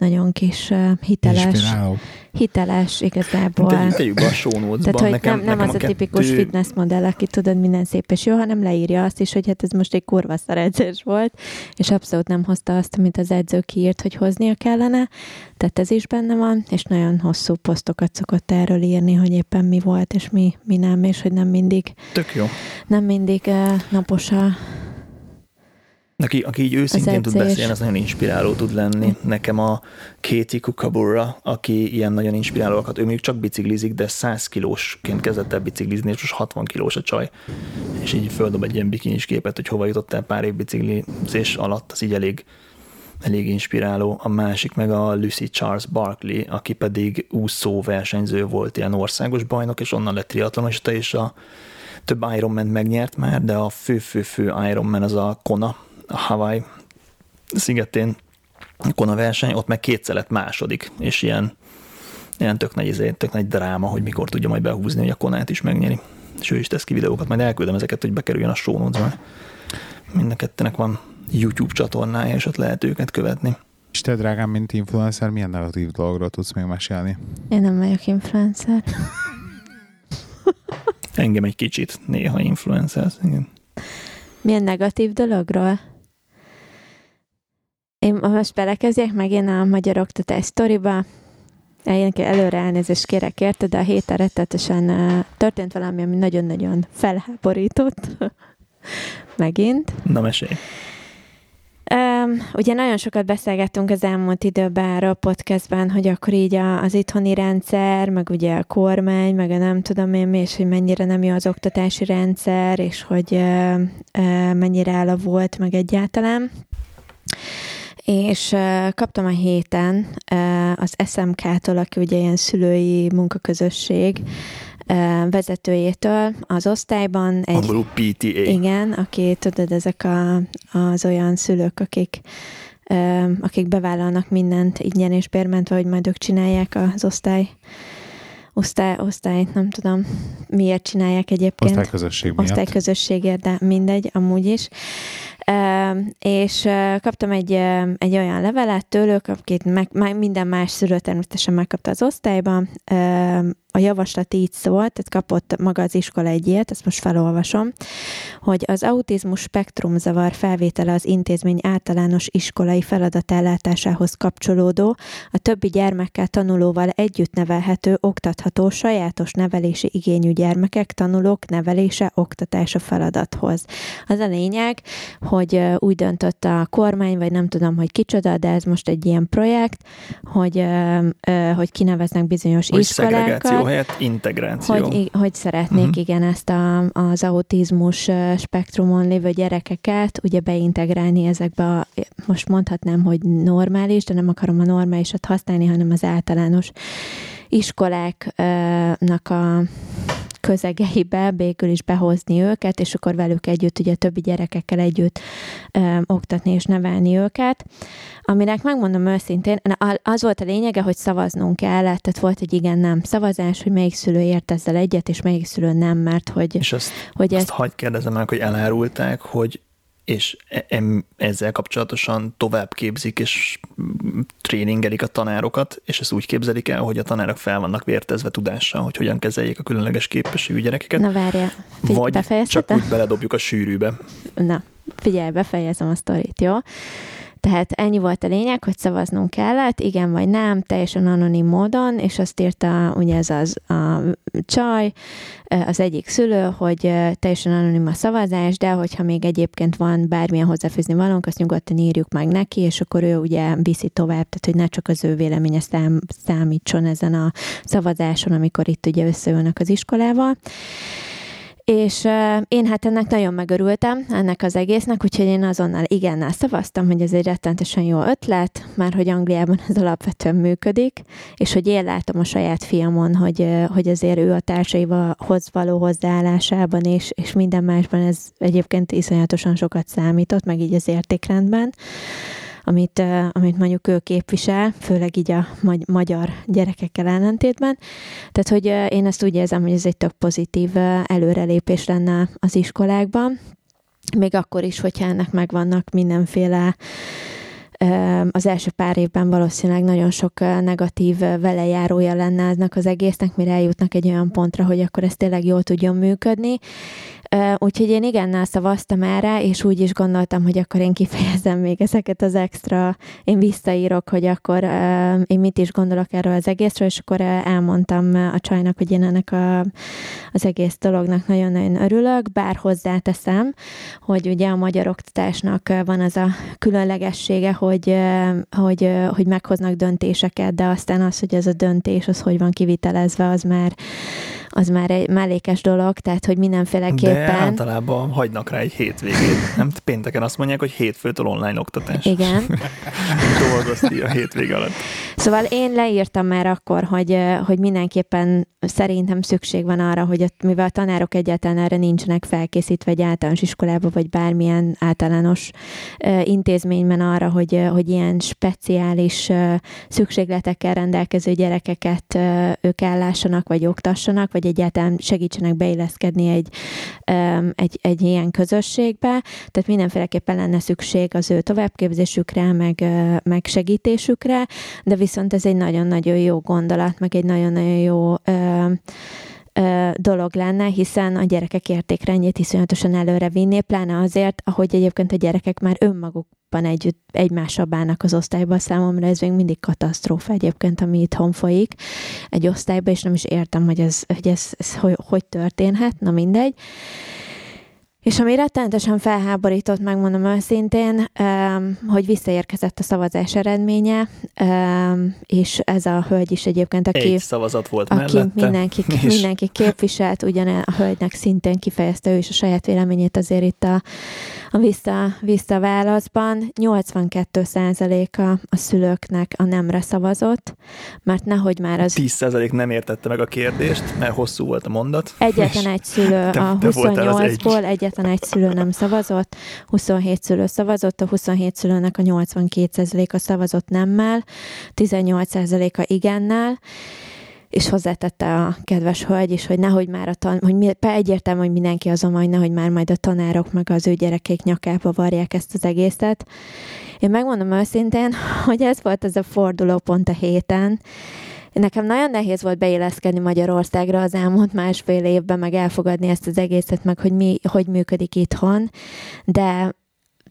nagyon kis hiteles, Inspiráló. hiteles igazából. Tegyük, tegyük be a show. Tehát, hogy nekem, nem, nem nekem az a tipikus kettő- fitness modell, aki tudod minden szép és jó, hanem leírja azt is, hogy hát ez most egy kurva szar edzés volt, és abszolút nem hozta azt, amit az edző kiírt, hogy hoznia kellene, tehát ez is benne van, és nagyon hosszú posztokat szokott erről írni, hogy éppen mi volt, és mi, mi nem, és hogy nem mindig, Tök jó. nem mindig uh, napos a... Aki, aki így őszintén tud beszélni, az nagyon inspiráló tud lenni. Nekem a Katie Kukabura, aki ilyen nagyon inspirálóakat, ő még csak biciklizik, de 100 kilósként kezdett el biciklizni, és most 60 kilós a csaj. És így földob egy ilyen bikinis képet, hogy hova jutott el pár év biciklizés alatt, az így elég, elég inspiráló. A másik meg a Lucy Charles Barkley, aki pedig úszó versenyző volt, ilyen országos bajnok, és onnan lett triatlonista, és a több Ironman megnyert már, de a fő-fő-fő Ironman az a Kona, a Hawaii szigetén a Kona verseny, ott meg kétszer lett második, és ilyen, ilyen tök nagy, izé, tök nagy dráma, hogy mikor tudja majd behúzni, hogy a Konát is megnyeri. És ő is tesz ki videókat, majd elküldöm ezeket, hogy bekerüljön a show notes Mind a kettőnek van YouTube csatornája, és ott lehet őket követni. És te, drágám, mint influencer, milyen negatív dologról tudsz még mesélni? Én nem vagyok influencer. Engem egy kicsit néha influencer. Igen. Milyen negatív dologról? Én most belekezdjek megint a magyar oktatás sztoriba. Én előre elnézést kérek érte, de a héten rettetesen történt valami, ami nagyon-nagyon felháborított. Megint. Na, mesélj. Um, ugye nagyon sokat beszélgettünk az elmúlt időben erről a podcastben, hogy akkor így a, az itthoni rendszer, meg ugye a kormány, meg a nem tudom én mi, és hogy mennyire nem jó az oktatási rendszer, és hogy uh, uh, mennyire volt, meg egyáltalán. És kaptam a héten az SMK-tól, aki ugye ilyen szülői munkaközösség, vezetőjétől az osztályban. Egy, Angolul PTA. Igen, aki tudod, ezek a, az olyan szülők, akik akik bevállalnak mindent ingyen és bérmentve, hogy majd ők csinálják az osztály osztály, osztály, nem tudom miért csinálják egyébként. Osztályközösség miatt. Osztályközösségért, de mindegy, amúgy is és kaptam egy, egy olyan levelet tőlük, akit meg, minden más szülő természetesen megkapta az osztályban, a javaslat így szólt, tehát kapott maga az iskola egy ilyet, ezt most felolvasom, hogy az autizmus spektrumzavar felvétele az intézmény általános iskolai feladatellátásához kapcsolódó, a többi gyermekkel tanulóval együtt nevelhető, oktatható, sajátos nevelési igényű gyermekek, tanulók nevelése, oktatása feladathoz. Az a lényeg, hogy úgy döntött a kormány, vagy nem tudom, hogy kicsoda, de ez most egy ilyen projekt, hogy, hogy kineveznek bizonyos hogy iskolákat, helyett integráció. Hogy, hogy szeretnék uh-huh. igen ezt a, az autizmus spektrumon lévő gyerekeket ugye beintegrálni ezekbe a, most mondhatnám, hogy normális, de nem akarom a normálisat használni, hanem az általános iskoláknak a közegeibe végül is behozni őket, és akkor velük együtt, ugye többi gyerekekkel együtt ö, oktatni és nevelni őket. Aminek megmondom őszintén, az volt a lényege, hogy szavaznunk kell, tehát volt egy igen-nem szavazás, hogy melyik szülő ért ezzel egyet, és melyik szülő nem, mert hogy... És azt, hogy azt ezt... hagyd kérdezem meg, hogy elárulták, hogy és e, ezzel kapcsolatosan tovább képzik és tréningelik a tanárokat, és ezt úgy képzelik el, hogy a tanárok fel vannak vértezve tudással, hogy hogyan kezeljék a különleges képességű gyerekeket. Na Figy- Vagy csak úgy beledobjuk a sűrűbe. Na, figyelj, befejezem a sztorit, jó? Tehát ennyi volt a lényeg, hogy szavaznunk kellett, igen vagy nem, teljesen anonim módon, és azt írta ugye ez az a csaj, az egyik szülő, hogy teljesen anonim a szavazás, de hogyha még egyébként van bármilyen hozzáfűzni valónk, azt nyugodtan írjuk meg neki, és akkor ő ugye viszi tovább, tehát hogy ne csak az ő véleménye szám, számítson ezen a szavazáson, amikor itt ugye összeülnek az iskolával. És uh, én hát ennek nagyon megörültem, ennek az egésznek, úgyhogy én azonnal igennel szavaztam, hogy ez egy rettentesen jó ötlet, már hogy Angliában ez alapvetően működik, és hogy én látom a saját fiamon, hogy, hogy azért ő a társaihoz való hozzáállásában és, és minden másban ez egyébként iszonyatosan sokat számított, meg így az értékrendben amit, amit mondjuk ő képvisel, főleg így a magyar gyerekekkel ellentétben. Tehát, hogy én ezt úgy érzem, hogy ez egy tök pozitív előrelépés lenne az iskolákban, még akkor is, hogyha ennek megvannak mindenféle az első pár évben valószínűleg nagyon sok negatív velejárója lenne eznek az egésznek, mire eljutnak egy olyan pontra, hogy akkor ez tényleg jól tudjon működni. Úgyhogy én igennel szavaztam erre, és úgy is gondoltam, hogy akkor én kifejezem még ezeket az extra, én visszaírok, hogy akkor én mit is gondolok erről az egészről, és akkor elmondtam a csajnak, hogy én ennek a, az egész dolognak nagyon-nagyon örülök, bár hozzáteszem, hogy ugye a magyar oktatásnak van az a különlegessége, hogy, hogy, hogy meghoznak döntéseket, de aztán az, hogy ez a döntés, az hogy van kivitelezve, az már az már egy mellékes dolog, tehát hogy mindenféleképpen... De általában hagynak rá egy hétvégét. Nem pénteken azt mondják, hogy hétfőtől online oktatás. Igen. Dolgozti a hétvége alatt. Szóval én leírtam már akkor, hogy, hogy mindenképpen szerintem szükség van arra, hogy mivel a tanárok egyáltalán erre nincsenek felkészítve egy általános iskolába, vagy bármilyen általános intézményben arra, hogy, hogy ilyen speciális szükségletekkel rendelkező gyerekeket ők ellássanak, vagy oktassanak, vagy egyáltalán segítsenek beilleszkedni egy, egy, egy ilyen közösségbe. Tehát mindenféleképpen lenne szükség az ő továbbképzésükre, meg, meg segítésükre, de viszont ez egy nagyon-nagyon jó gondolat, meg egy nagyon-nagyon jó dolog lenne, hiszen a gyerekek értékrendjét iszonyatosan előre vinné, pláne azért, ahogy egyébként a gyerekek már önmagukban együtt egymással bánnak az osztályban, számomra ez még mindig katasztrófa egyébként, ami itthon folyik egy osztályban, és nem is értem, hogy ez, hogy ez, ez hogy, hogy történhet, na mindegy. És ami rettenetesen felháborított, megmondom őszintén, hogy visszaérkezett a szavazás eredménye, és ez a hölgy is egyébként, aki, Egy szavazat volt aki mellette, mindenki, és- mindenki képviselt, ugyan a hölgynek szintén kifejezte ő is a saját véleményét azért itt a, a vissza, visszaválaszban. 82 a a szülőknek a nemre szavazott, mert nehogy már az 10% nem értette meg a kérdést, mert hosszú volt a mondat. Egyetlen egy szülő te- a te voltál az egy. 28-ból, egyetlen egy szülő nem szavazott, 27 szülő szavazott, a 27 szülőnek a 82%-a szavazott nemmel, 18%-a igennel, és hozzátette a kedves hölgy is, hogy nehogy már a tan, hogy mi, egyértelmű, hogy mindenki azon hogy nehogy már majd a tanárok meg az ő gyerekeik nyakába varják ezt az egészet. Én megmondom őszintén, hogy ez volt ez a fordulópont a héten, Nekem nagyon nehéz volt beilleszkedni Magyarországra az elmúlt másfél évben, meg elfogadni ezt az egészet, meg hogy mi, hogy működik itthon, de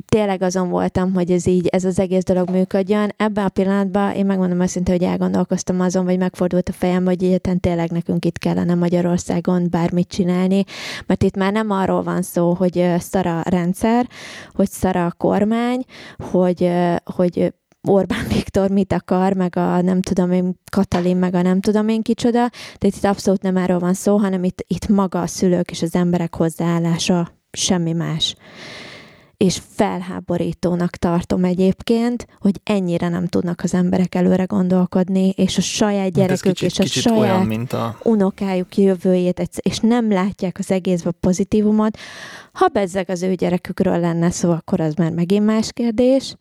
tényleg azon voltam, hogy ez így, ez az egész dolog működjön. Ebben a pillanatban én megmondom őszintén, hogy elgondolkoztam azon, vagy megfordult a fejem, hogy egyetlen tényleg nekünk itt kellene Magyarországon bármit csinálni, mert itt már nem arról van szó, hogy szara rendszer, hogy szara a kormány, hogy, hogy Orbán Viktor mit akar, meg a nem tudom én, Katalin, meg a nem tudom én kicsoda, de itt abszolút nem erről van szó, hanem itt, itt maga a szülők és az emberek hozzáállása, semmi más. És felháborítónak tartom egyébként, hogy ennyire nem tudnak az emberek előre gondolkodni, és a saját Hát gyerekük kicsit, és a kicsit saját olyan, mint a... unokájuk jövőjét, és nem látják az egészben pozitívumot. Ha bezzeg az ő gyerekükről lenne szó, akkor az már megint más kérdés.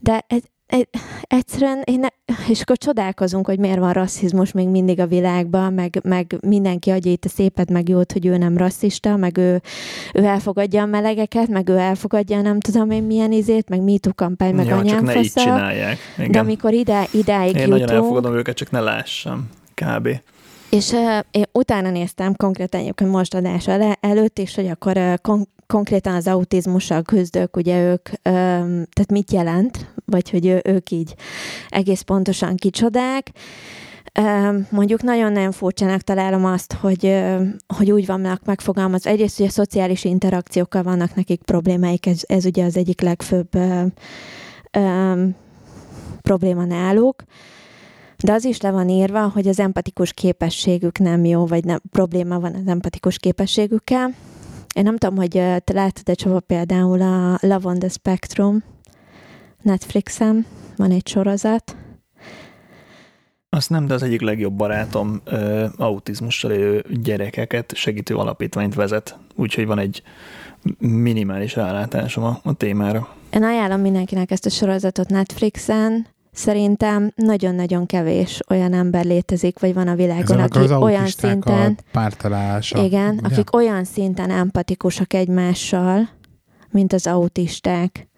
De ez, ez, egyszerűen, én ne, és akkor csodálkozunk, hogy miért van rasszizmus még mindig a világban, meg, meg mindenki adja itt a szépet, meg jót, hogy ő nem rasszista, meg ő, ő elfogadja a melegeket, meg ő elfogadja nem tudom én milyen izét, meg MeToo kampány, meg ja, csak anyám ne így csinálják. Igen. De amikor ide, idáig Én jutunk, nagyon elfogadom őket, csak ne lássam. Kb. és uh, én utána néztem konkrétan egyébként most adás ele- előtt is, hogy akkor uh, kon- konkrétan az autizmussal küzdők, ugye ők, tehát mit jelent, vagy hogy ők így egész pontosan kicsodák. Mondjuk nagyon-nagyon furcsának találom azt, hogy, hogy úgy vannak megfogalmazva. Egyrészt ugye szociális interakciókkal vannak nekik problémáik, ez, ez ugye az egyik legfőbb um, probléma náluk. De az is le van írva, hogy az empatikus képességük nem jó, vagy nem, probléma van az empatikus képességükkel. Én nem tudom, hogy te láttad-e Csaba például a Love on the Spectrum Netflixen, van egy sorozat. Azt nem, de az egyik legjobb barátom ö, autizmussal élő gyerekeket segítő alapítványt vezet, úgyhogy van egy minimális rálátásom a, a témára. Én ajánlom mindenkinek ezt a sorozatot Netflixen. Szerintem nagyon-nagyon kevés olyan ember létezik, vagy van a világon, Ezek aki az olyan szinten... a pártalása. Igen, ugye? akik olyan szinten empatikusak egymással, mint az autisták.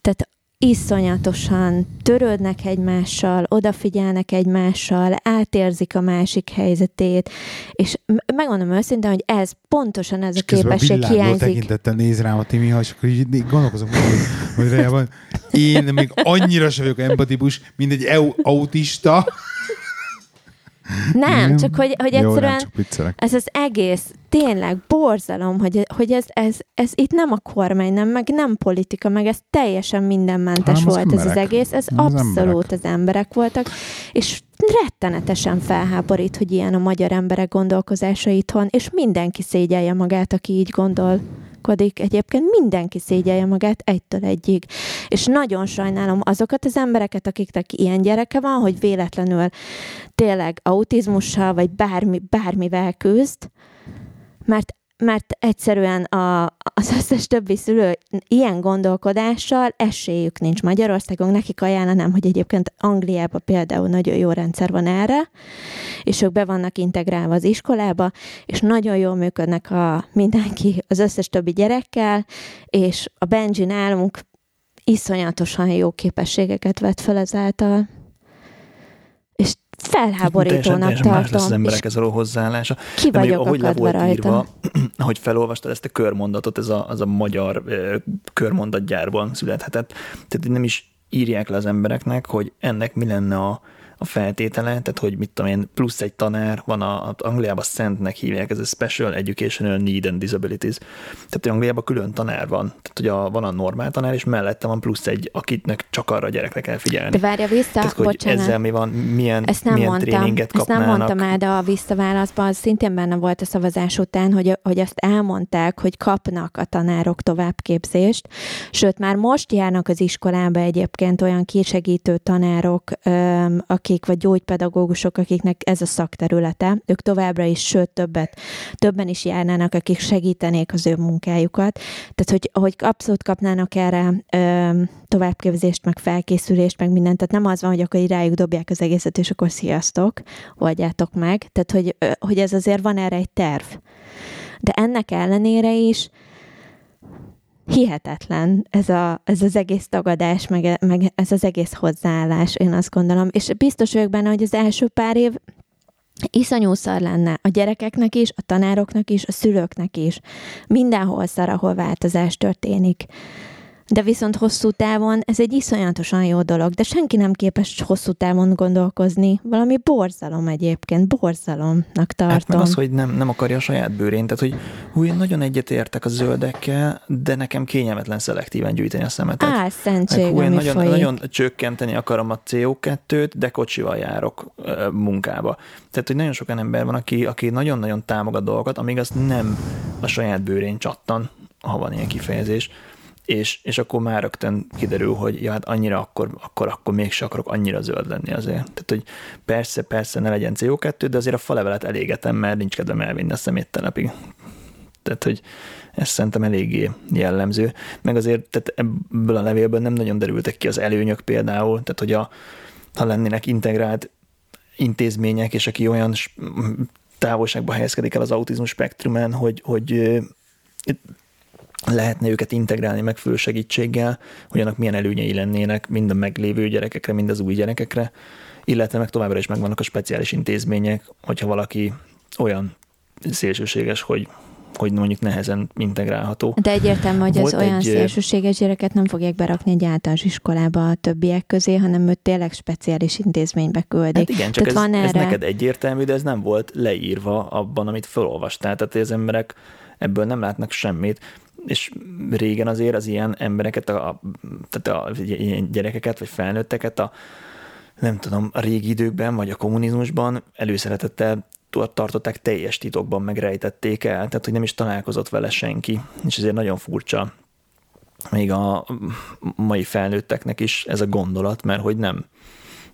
Tehát iszonyatosan törődnek egymással, odafigyelnek egymással, átérzik a másik helyzetét, és megmondom őszintén, hogy ez pontosan ez a És közben képesség hiányzik. tekintettel néz rám a Timi, és akkor így gondolkozom, hogy, hogy rejában én még annyira sem vagyok empatikus, mint egy eu- autista. Nem, Nem. csak hogy, hogy Jó, egyszerűen nem, csak ez az egész tényleg borzalom, hogy, hogy ez, ez, ez itt nem a kormány, nem, meg nem politika, meg ez teljesen mindenmentes Hanem az volt ez az egész, ez Az abszolút emberek. az emberek voltak, és rettenetesen felháborít, hogy ilyen a magyar emberek gondolkozása itthon, és mindenki szégyelje magát, aki így gondolkodik. Egyébként mindenki szégyelje magát egytől egyig. És nagyon sajnálom azokat az embereket, akiknek ilyen gyereke van, hogy véletlenül tényleg autizmussal, vagy bármi, bármivel küzd, mert mert egyszerűen a, az összes többi szülő ilyen gondolkodással esélyük nincs Magyarországon. Nekik ajánlanám, hogy egyébként Angliában például nagyon jó rendszer van erre, és ők be vannak integrálva az iskolába, és nagyon jól működnek a mindenki, az összes többi gyerekkel, és a Benji nálunk iszonyatosan jó képességeket vett fel ezáltal. Felháborítónak teljesen, teljesen más lesz tartom. az És emberekhez való hozzáállása. ki De vagyok ahogy le volt rajta. írva, ahogy felolvastad ezt a körmondatot, ez a, az a magyar ö, körmondatgyárban születhetett. Tehát nem is írják le az embereknek, hogy ennek mi lenne a, a feltétele, tehát hogy mit tudom én, plusz egy tanár, van a, a Angliában szentnek hívják, ez a Special Educational Need and Disabilities. Tehát hogy Angliában külön tanár van, tehát hogy a, van a normál tanár, és mellette van plusz egy, akitnek csak arra a gyerekre kell figyelni. De várja vissza, tehát, hogy bocsánat. ezzel mi van, milyen, Ezt nem milyen mondtam, tréninget ezt nem kapnának. mondtam el, de a visszaválaszban szintén benne volt a szavazás után, hogy, hogy azt elmondták, hogy kapnak a tanárok továbbképzést, sőt már most járnak az iskolába egyébként olyan kisegítő tanárok, öm, akik, vagy gyógypedagógusok, akiknek ez a szakterülete, ők továbbra is, sőt többet, többen is járnának, akik segítenék az ő munkájukat. Tehát, hogy, hogy abszolút kapnának erre öm, továbbképzést, meg felkészülést, meg mindent. Tehát nem az van, hogy akkor így rájuk dobják az egészet, és akkor sziasztok, oldjátok meg. Tehát, hogy, ö, hogy ez azért van erre egy terv. De ennek ellenére is hihetetlen ez, a, ez az egész tagadás, meg, meg ez az egész hozzáállás, én azt gondolom. És biztos vagyok benne, hogy az első pár év iszonyú szar lenne a gyerekeknek is, a tanároknak is, a szülőknek is. Mindenhol szar, ahol változás történik. De viszont hosszú távon ez egy iszonyatosan jó dolog, de senki nem képes hosszú távon gondolkozni. Valami borzalom egyébként, borzalomnak tartom. Hát meg az, hogy nem, nem akarja a saját bőrén, tehát hogy hú, én nagyon egyetértek a zöldekkel, de nekem kényelmetlen szelektíven gyűjteni a szemetet. Álszentség, Meg hú, én nagyon, folyik. nagyon csökkenteni akarom a CO2-t, de kocsival járok ö, munkába. Tehát, hogy nagyon sok ember van, aki, aki nagyon-nagyon támogat dolgokat, amíg azt nem a saját bőrén csattan, ha van ilyen kifejezés, és, és akkor már rögtön kiderül, hogy ja, hát annyira akkor, akkor, akkor mégse akarok annyira zöld lenni azért. Tehát, hogy persze, persze ne legyen CO2, de azért a falevelet elégetem, mert nincs kedvem elvinni a szeméttelepig. Tehát, hogy ez szerintem eléggé jellemző. Meg azért tehát ebből a levélből nem nagyon derültek ki az előnyök például, tehát hogy a, ha lennének integrált intézmények, és aki olyan távolságba helyezkedik el az autizmus spektrumán, hogy, hogy lehetne őket integrálni megfelelő segítséggel, hogy annak milyen előnyei lennének mind a meglévő gyerekekre, mind az új gyerekekre, illetve meg továbbra is megvannak a speciális intézmények, hogyha valaki olyan szélsőséges, hogy, hogy mondjuk nehezen integrálható. De egyértelmű, hogy az Volt olyan egy, szélsőséges gyereket nem fogják berakni egy általános iskolába a többiek közé, hanem őt tényleg speciális intézménybe küldik. Hát igen, csak ez, Tehát van ez erre- neked egyértelmű, de ez nem volt leírva abban, amit felolvastál. Tehát az emberek ebből nem látnak semmit, és régen azért az ilyen embereket, a, tehát a, ilyen gyerekeket, vagy felnőtteket a nem tudom, a régi időkben, vagy a kommunizmusban előszeretettel tartották teljes titokban, meg rejtették el, tehát hogy nem is találkozott vele senki, és ezért nagyon furcsa még a mai felnőtteknek is ez a gondolat, mert hogy nem,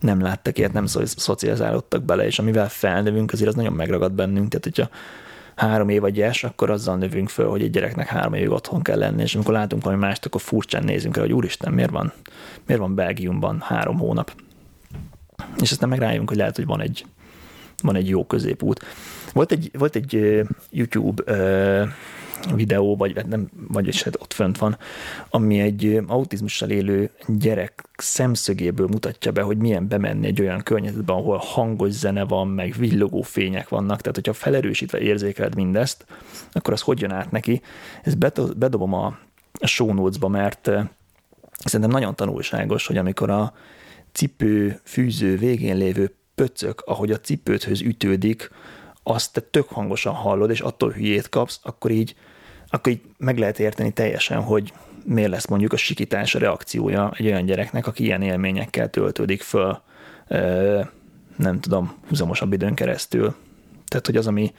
nem láttak ilyet, nem szo- szocializálódtak bele, és amivel felnövünk, azért az nagyon megragad bennünk, tehát hogyha három év a gyes, akkor azzal növünk föl, hogy egy gyereknek három évig otthon kell lenni, és amikor látunk valami mást, akkor furcsán nézünk rá, hogy úristen, miért van, miért van Belgiumban három hónap? És aztán meg rájövünk, hogy lehet, hogy van egy, van egy jó középút. Volt egy, volt egy YouTube videó, vagy nem, vagyis hát ott fönt van, ami egy autizmussal élő gyerek szemszögéből mutatja be, hogy milyen bemenni egy olyan környezetbe, ahol hangos zene van, meg villogó fények vannak, tehát hogyha felerősítve érzékeled mindezt, akkor az hogy jön át neki. Ezt bedobom a, show notes-ba, mert szerintem nagyon tanulságos, hogy amikor a cipő fűző végén lévő pöcök, ahogy a cipődhöz ütődik, azt te tök hangosan hallod, és attól hülyét kapsz, akkor így, akkor így meg lehet érteni teljesen, hogy miért lesz mondjuk a sikítás a reakciója egy olyan gyereknek, aki ilyen élményekkel töltődik föl, nem tudom, húzamosabb időn keresztül. Tehát, hogy az, ami,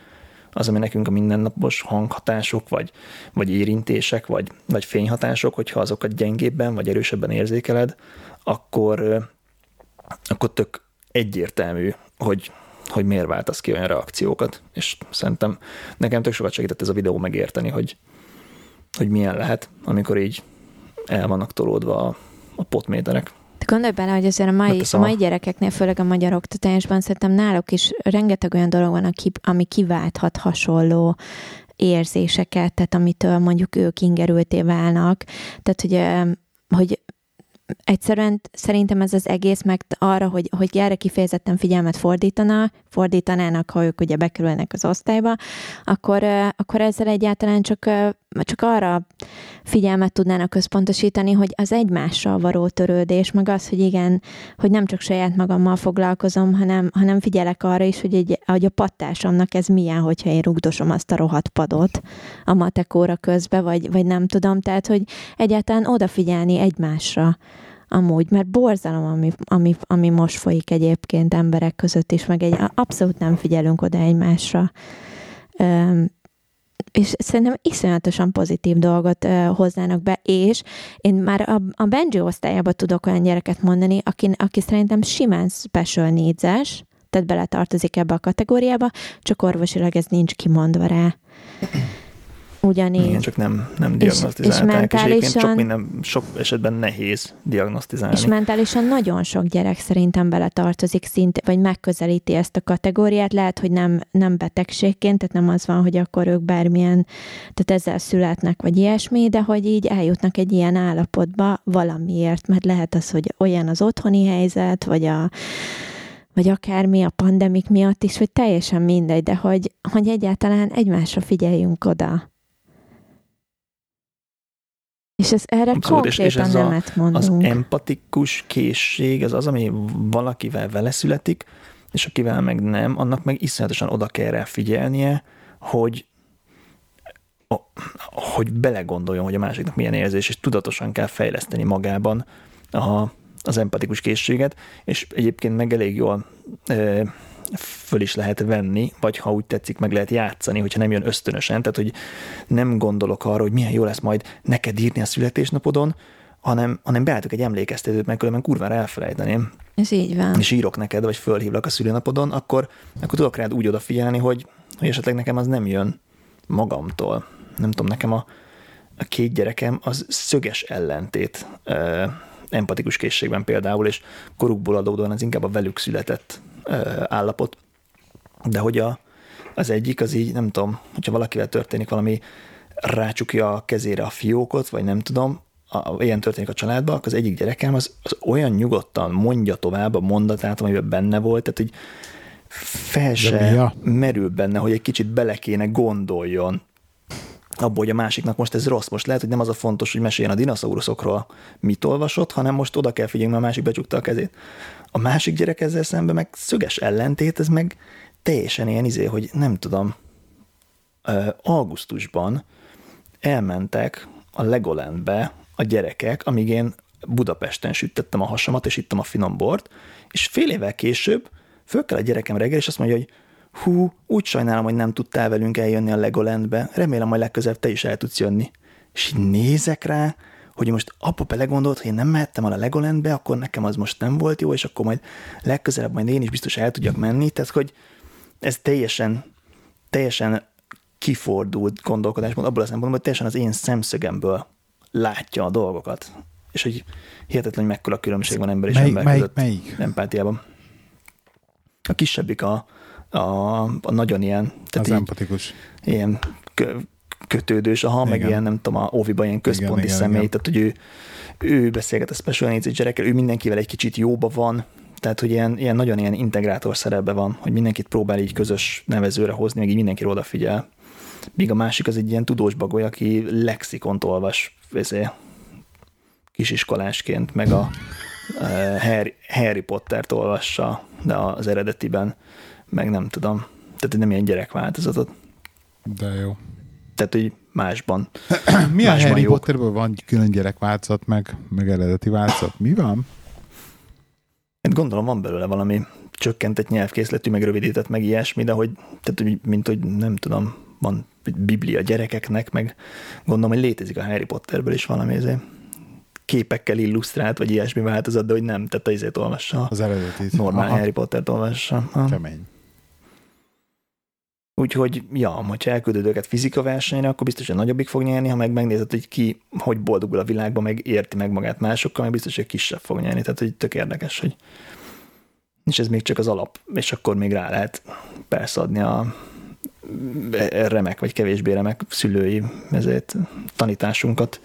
az, ami nekünk a mindennapos hanghatások, vagy, vagy érintések, vagy, vagy fényhatások, hogyha azokat gyengébben, vagy erősebben érzékeled, akkor, akkor tök egyértelmű, hogy, hogy miért váltasz ki olyan reakciókat, és szerintem nekem tök sokat segített ez a videó megérteni, hogy, hogy milyen lehet, amikor így el vannak tolódva a, a potméterek. Te gondolj bele, hogy azért a mai, a Megteszem mai a- gyerekeknél, főleg a magyar oktatásban, szerintem náluk is rengeteg olyan dolog van, ami kiválthat hasonló érzéseket, tehát amitől mondjuk ők ingerülté válnak. Tehát, hogy, hogy egyszerűen szerintem ez az egész meg arra, hogy, hogy erre kifejezetten figyelmet fordítana, fordítanának, ha ők ugye bekerülnek az osztályba, akkor, akkor ezzel egyáltalán csak, csak arra figyelmet tudnának központosítani, hogy az egymással való törődés, meg az, hogy igen, hogy nem csak saját magammal foglalkozom, hanem, hanem figyelek arra is, hogy, egy, hogy a pattásomnak ez milyen, hogyha én rugdosom azt a rohadt padot a matekóra közbe, vagy, vagy nem tudom, tehát, hogy egyáltalán odafigyelni egymásra amúgy, mert borzalom, ami, ami, ami most folyik egyébként emberek között is, meg egy, abszolút nem figyelünk oda egymásra. És szerintem iszonyatosan pozitív dolgot hoznának be, és én már a, a Benji osztályában tudok olyan gyereket mondani, aki, aki szerintem simán special needs tehát beletartozik ebbe a kategóriába, csak orvosilag ez nincs kimondva rá. Ugyanígy. Igen, csak nem, nem diagnosztizálták, és, és, mentálisan, és sok, minden, sok esetben nehéz diagnosztizálni. És mentálisan nagyon sok gyerek szerintem beletartozik szint, vagy megközelíti ezt a kategóriát, lehet, hogy nem, nem betegségként, tehát nem az van, hogy akkor ők bármilyen, tehát ezzel születnek, vagy ilyesmi, de hogy így eljutnak egy ilyen állapotba valamiért, mert lehet az, hogy olyan az otthoni helyzet, vagy a vagy akármi a pandemik miatt is, hogy teljesen mindegy, de hogy, hogy egyáltalán egymásra figyeljünk oda. És ez erre Abszolút, konkrétan és, és ez nemet mondunk. Az empatikus készség, ez az, ami valakivel vele születik, és akivel meg nem, annak meg iszonyatosan oda kell rá figyelnie, hogy hogy belegondoljon, hogy a másiknak milyen érzés, és tudatosan kell fejleszteni magában a, az empatikus készséget, és egyébként meg elég jól e, föl is lehet venni, vagy ha úgy tetszik, meg lehet játszani, hogyha nem jön ösztönösen, tehát hogy nem gondolok arra, hogy milyen jó lesz majd neked írni a születésnapodon, hanem, hanem beálltok egy emlékeztetőt, meg különben kurvára elfelejteném. Ez így van. És írok neked, vagy fölhívlak a szülőnapodon, akkor, akkor tudok rád úgy odafigyelni, hogy, hogy esetleg nekem az nem jön magamtól. Nem tudom, nekem a, a két gyerekem az szöges ellentét empatikus készségben például, és korukból adódóan az inkább a velük született állapot. De hogy a, az egyik, az így, nem tudom, hogyha valakivel történik valami, rácsukja a kezére a fiókot, vagy nem tudom, a, ilyen történik a családban, akkor az egyik gyerekem az, az olyan nyugodtan mondja tovább a mondatát, amiben benne volt, tehát hogy fel se merül benne, hogy egy kicsit bele kéne gondoljon abból, hogy a másiknak most ez rossz. Most lehet, hogy nem az a fontos, hogy meséljen a dinoszauruszokról, mit olvasott, hanem most oda kell figyelni, mert a másik becsukta a kezét. A másik gyerek ezzel szemben meg szöges ellentét, ez meg teljesen ilyen izé, hogy nem tudom, augusztusban elmentek a Legolandbe a gyerekek, amíg én Budapesten süttettem a hasamat, és ittam a finom bort, és fél évvel később föl kell a gyerekem reggel, és azt mondja, hogy hú, úgy sajnálom, hogy nem tudtál velünk eljönni a Legolandbe, remélem, hogy legközelebb te is el tudsz jönni. És így nézek rá, hogy most apa belegondolt, hogy én nem mehettem el a Legolandbe, akkor nekem az most nem volt jó, és akkor majd legközelebb majd én is biztos el tudjak menni, tehát hogy ez teljesen, teljesen kifordult gondolkodásmód abból a szempontból, hogy teljesen az én szemszögemből látja a dolgokat. És hogy hihetetlen, hogy mekkora különbség van ember és melyik, ember melyik, között melyik? empátiában. A kisebbik a, a, a nagyon ilyen... Tehát az empatikus. Ilyen kötődős, aha, igen. meg ilyen, nem tudom, a óviban ilyen központi igen, személy, igen, tehát hogy ő, ő beszélget a special needs gyerekkel, ő mindenkivel egy kicsit jóba van, tehát, hogy ilyen, ilyen nagyon ilyen integrátor szerepben van, hogy mindenkit próbál így közös nevezőre hozni, meg így mindenki odafigyel. Míg a másik az egy ilyen tudós bagoly, aki lexikont olvas ezért, kisiskolásként, meg a, a Harry, Harry Pottert olvassa, de az eredetiben, meg nem tudom. Tehát nem ilyen gyerekváltozatot. De jó. Tehát, hogy másban. Mi a Harry jók. Potterből van külön gyerekváltozat, meg, meg eredeti változat? Mi van? Én gondolom van belőle valami csökkentett nyelvkészletű, meg rövidített, meg ilyesmi, de hogy, tehát, mint hogy nem tudom, van biblia gyerekeknek, meg gondolom, hogy létezik a Harry Potterből is valami ezért képekkel illusztrált, vagy ilyesmi változat, de hogy nem, tehát azért olvassa. Az eredetit. Normál Aha. Harry Pottert olvassa. Ha. Kemény. Úgyhogy, ja, hogyha elküldöd őket fizika versenyre, akkor biztos, hogy nagyobbik fog nyerni, ha meg megnézed, hogy ki hogy boldogul a világban, meg érti meg magát másokkal, meg biztos, hogy kisebb fog nyerni. Tehát, hogy tök érdekes, hogy és ez még csak az alap, és akkor még rá lehet persze adni a remek, vagy kevésbé remek szülői ezért tanításunkat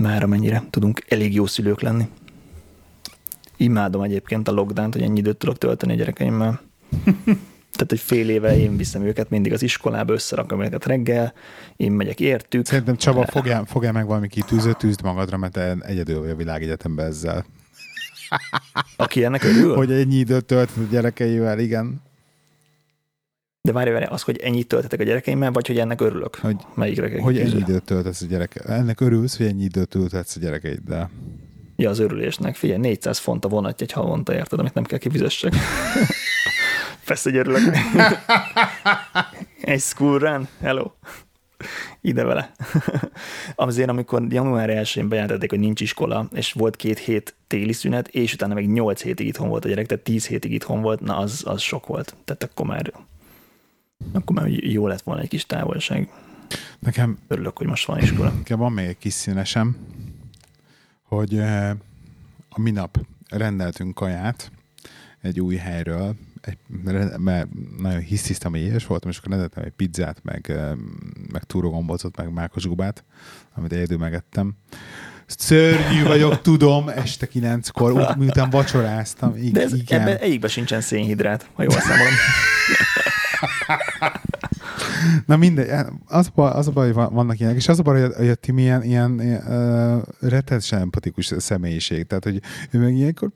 már amennyire tudunk elég jó szülők lenni. Imádom egyébként a lockdown hogy ennyi időt tudok tölteni a gyerekeimmel. Tehát, hogy fél éve én viszem őket mindig az iskolába, összerakom őket reggel, én megyek értük. Szerintem Csaba, fogjál, fogjál meg valami kitűzőt, tűzd magadra, mert te egyedül vagy a világegyetemben ezzel. Aki ennek örül? Hogy ennyi időt tölt a gyerekeivel, igen. De várj, várj, az, hogy ennyit töltetek a gyerekeimmel, vagy hogy ennek örülök? Hogy, Melyikre hogy ennyi időt töltesz a gyereke. Ennek örülsz, hogy ennyi időt töltesz a gyerekeiddel. Ja, az örülésnek. Figyelj, 400 font a vonatja egy havonta, érted, amit nem kell kifizessek. Persze, hogy örülök. egy school run, hello. Ide vele. Azért, amikor január 1-én bejelentették, hogy nincs iskola, és volt két hét téli szünet, és utána meg 8 hétig itthon volt a gyerek, tehát 10 hétig itthon volt, na az, az sok volt. Tehát akkor már, akkor már jó lett volna egy kis távolság. Nekem Örülök, hogy most van iskola. Nekem van még egy kis színesem, hogy eh, a minap rendeltünk kaját egy új helyről, egy, mert nagyon hisztisztem, hogy éhes voltam, és akkor rendeltem egy pizzát, meg, meg túrogombocot, meg mákos gubát, amit egyedül megettem. Szörnyű vagyok, tudom, este kilenckor, úgy, miután vacsoráztam. Igen, De ez, igen. ebben egyikben sincsen szénhidrát, ha jól számolom. Na mindegy, az a baj, az a baj hogy vannak ilyenek, és az a baj, hogy a, hogy a Timi ilyen, ilyen, ilyen uh, rettenetesen empatikus személyiség, tehát hogy ő meg ilyenkor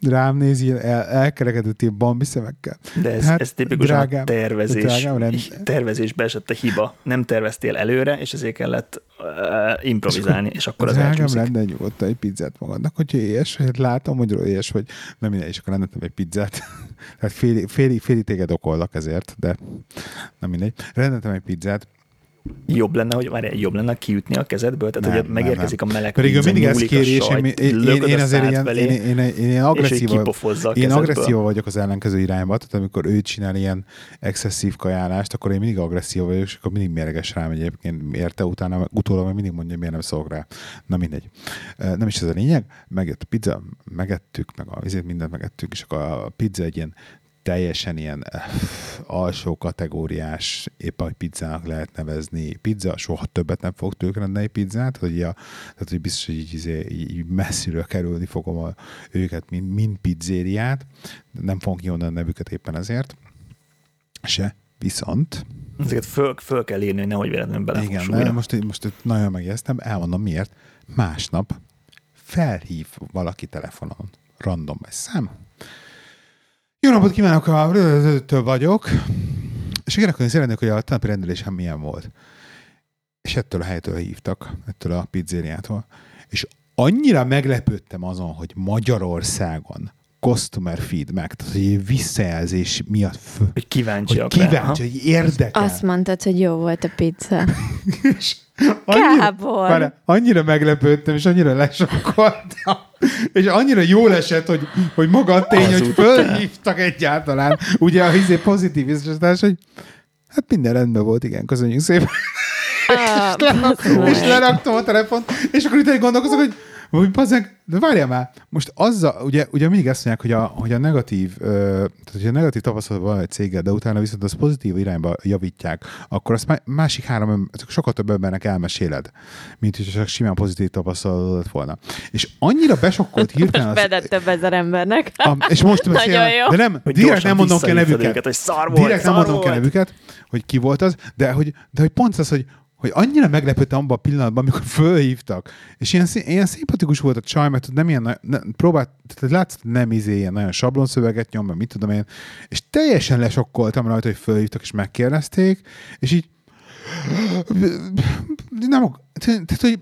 rám néz ilyen el, elkerekedett ilyen bambi szemekkel. De ez, hát, ez tipikusan drágám, tervezés, drágám, rend... tervezésbe esett a hiba. Nem terveztél előre, és ezért kellett uh, improvizálni, és, akkor az Drágám, rendben nyugodtan egy pizzát magadnak, hogyha éhes, hogy látom, hogy éhes vagy, nem minden, és akkor rendeltem egy pizzát. Tehát félig, félig, félig téged okollak ezért, de nem mindegy. Rendeltem egy pizzát, jobb lenne, hogy várj, jobb lenne kiütni a kezedből, tehát nem, hogy megérkezik nem, nem. a meleg Pedig ő mindig ezt kéri, és én, én, én, én azért ilyen, én, én, én, én agresszív, én agresszív vagyok az ellenkező irányba, tehát amikor ő csinál ilyen excesszív kajálást, akkor én mindig agresszív vagyok, és akkor mindig mérges rám egyébként érte, utána utólag mindig mondja, miért nem szólok rá. Na mindegy. Nem is ez a lényeg, megjött a pizza, megettük, meg a vizét mindent megettük, és akkor a pizza egy ilyen teljesen ilyen uh, alsó kategóriás, épp ahogy pizzának lehet nevezni. Pizza, soha többet nem fog tők rendelni pizzát, hogy, a, tehát, hogy biztos, hogy így, izé, így, így messziről kerülni fogom a, őket, mint, mint pizzériát. Nem fogom kionnan a nevüket éppen ezért. Se. Viszont... Ezeket föl, föl kell írni, hogy nehogy véletlenül bele Igen, ne, most, most nagyon megjegyeztem, elmondom miért. Másnap felhív valaki telefonon, random egy szám, jó napot kívánok, a től vagyok. És igen, akkor szeretnék, hogy a tenapi rendelésem milyen volt. És ettől a helytől hívtak, ettől a pizzériától. És annyira meglepődtem azon, hogy Magyarországon customer feedback, tehát hogy visszajelzés miatt fő, hogy kíváncsi, hogy kíváncsi, hogy érdekel. Azt mondtad, hogy jó volt a pizza. és annyira, Kábor! Várj, annyira meglepődtem, és annyira lesokkoltam, és annyira jó esett, hogy, hogy maga a tény, hogy fölhívtak egyáltalán. Ugye a hizé pozitív biztosítás, hogy hát minden rendben volt, igen, köszönjük szépen. Ah, és, leraktam, és leraktam a telefont, és akkor itt gondolkozok, hogy hogy bazzeg, de várjál már, most azzal, ugye, ugye mindig ezt mondják, hogy a, hogy a negatív, ö, tehát hogy a negatív tapasztalat van egy céggel, de utána viszont az pozitív irányba javítják, akkor azt másik három, sokkal több embernek elmeséled, mint hogy csak simán pozitív tapasztalat lett volna. És annyira besokkolt hirtelen... Most több ezer embernek. A, és most beszél, de nem, hogy direkt nem mondom ki a nevüket. Őket, hogy szar volt, direkt szar nem mondom ki a nevüket, hogy ki volt az, de hogy, de hogy pont az, hogy hogy annyira meglepődtem abban a pillanatban, amikor fölhívtak, és ilyen, ilyen szimpatikus volt a csaj, mert nem ilyen, ne, próbált, tehát látszott, nem izé, ilyen nagyon sablonszöveget nyom, mert mit tudom én, és teljesen lesokkoltam rajta, hogy fölhívtak, és megkérdezték, és így nem, tehát, hogy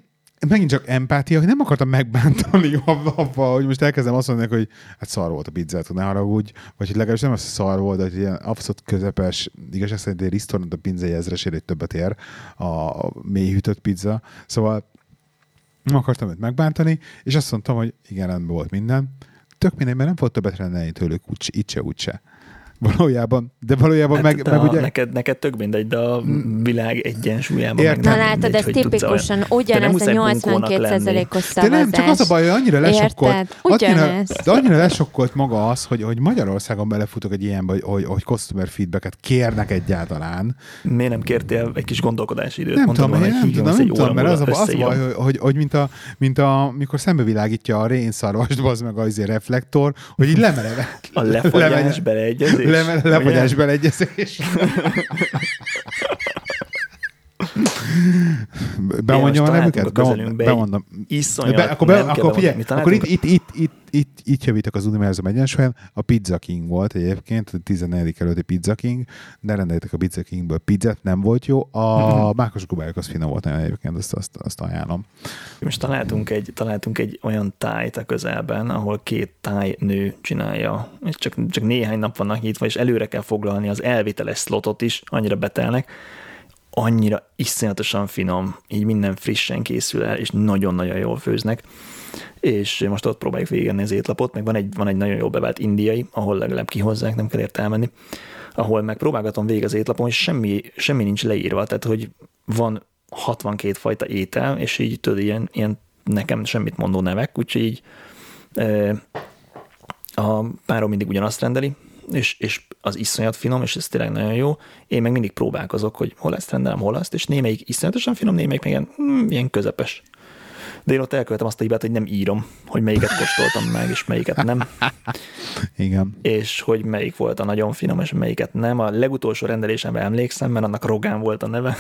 megint csak empátia, hogy nem akartam megbántani abba, hogy most elkezdem azt mondani, hogy hát szar volt a pizzát, ne haragudj, vagy hogy legalábbis nem az szar volt, hogy ilyen abszolút közepes, igazság szerint egy restaurant a pizzai ezresért többet ér a mély hűtött pizza. Szóval nem akartam őt megbántani, és azt mondtam, hogy igen, rendben volt minden. Tök mindegy, mert nem volt többet rendelni tőlük, úgy, itt se, úgy se. Valójában, de valójában Hát meg, de meg ugye... neked, neked tök mindegy, de a világ egyensúlyában Értem. meg Na nem látod, ez tipikusan olyan- Te nem ugyanez a muszáj bunkónak 82%-os De nem, csak az a szavazás. baj, hogy annyira lesokkolt, annyira, de annyira lesokkolt maga az, hogy, hogy Magyarországon belefutok egy ilyenbe, hogy, hogy, hogy customer feedbacket kérnek egyáltalán. Miért nem kértél egy kis gondolkodási időt? Nem tudom, nem hogy tudom, nem tudom, mert az a, az a múlva baj, hogy, hogy, hogy mint, a, mint a, mikor szembevilágítja a rénszarvast, az meg az izé reflektor, hogy így lemereve. A lefagyás lemegy- beleegyezés? Le, lefagyás beleegyezés. Bemondjam a nevüket? Bemondom. Iszonyat, Be, akkor, be, akkor figyelj, akkor itt, itt, itt, itt, itt, itt, javítok az univerzum egyensúlyán. A Pizza King volt egyébként, a 14. előtti Pizza King, de rendeljetek a Pizza Kingből pizzát, nem volt jó. A mákos gubályok az finom volt nagyon egyébként, azt, azt, azt ajánlom. Most találtunk egy, találtunk egy olyan tájt a közelben, ahol két táj nő csinálja, és csak, csak néhány nap vannak nyitva, és előre kell foglalni az elviteles slotot is, annyira betelnek, annyira iszonyatosan finom, így minden frissen készül el, és nagyon-nagyon jól főznek. És most ott próbáljuk végenni az étlapot, meg van egy, van egy nagyon jó bevált indiai, ahol legalább kihozzák, nem kell érte elmenni, ahol meg próbálgatom végig az étlapon, és semmi, semmi nincs leírva, tehát hogy van 62 fajta étel, és így tudod, ilyen, ilyen nekem semmit mondó nevek, úgyhogy így e, a párom mindig ugyanazt rendeli, és, és az iszonyat finom, és ez tényleg nagyon jó. Én meg mindig próbálkozok, hogy hol ezt rendelem, hol azt, és némelyik iszonyatosan finom, némelyik meg ilyen, hmm, ilyen közepes. De én ott elkövetem azt a hibát, hogy nem írom, hogy melyiket kóstoltam meg, és melyiket nem, Igen. és hogy melyik volt a nagyon finom, és melyiket nem. A legutolsó rendelésemben emlékszem, mert annak Rogán volt a neve.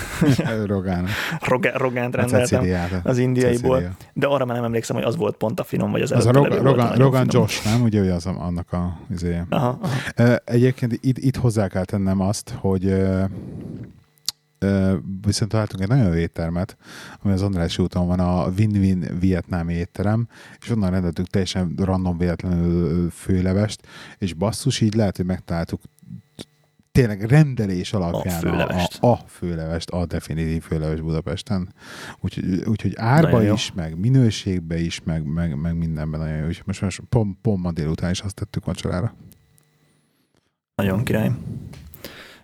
Rogán. Rogá, Rogánt rendeltem Ceciliát. az indiaiból, Cecilia. de arra már nem emlékszem, hogy az volt pont a finom, vagy az Az a Rogan, Rogan. Josh, nem? Ugye, hogy az annak a izéje. Aha, aha. Egyébként itt, itt hozzá kell tennem azt, hogy viszont találtunk egy nagyon jó éttermet, ami az Andrássy úton van, a Win-Win vietnámi étterem, és onnan rendeltünk teljesen random véletlenül főlevest, és basszus, így lehet, hogy megtaláltuk tényleg rendelés alapján a, főlevest. a, a főlevest, a definitív főleves Budapesten. Úgyhogy, úgyhogy árba Nagyon jó. is, meg minőségbe is, meg, meg, meg mindenben nagyon jó. Úgyhogy most, most pont, pont ma délután is azt tettük vacsorára. Nagyon király.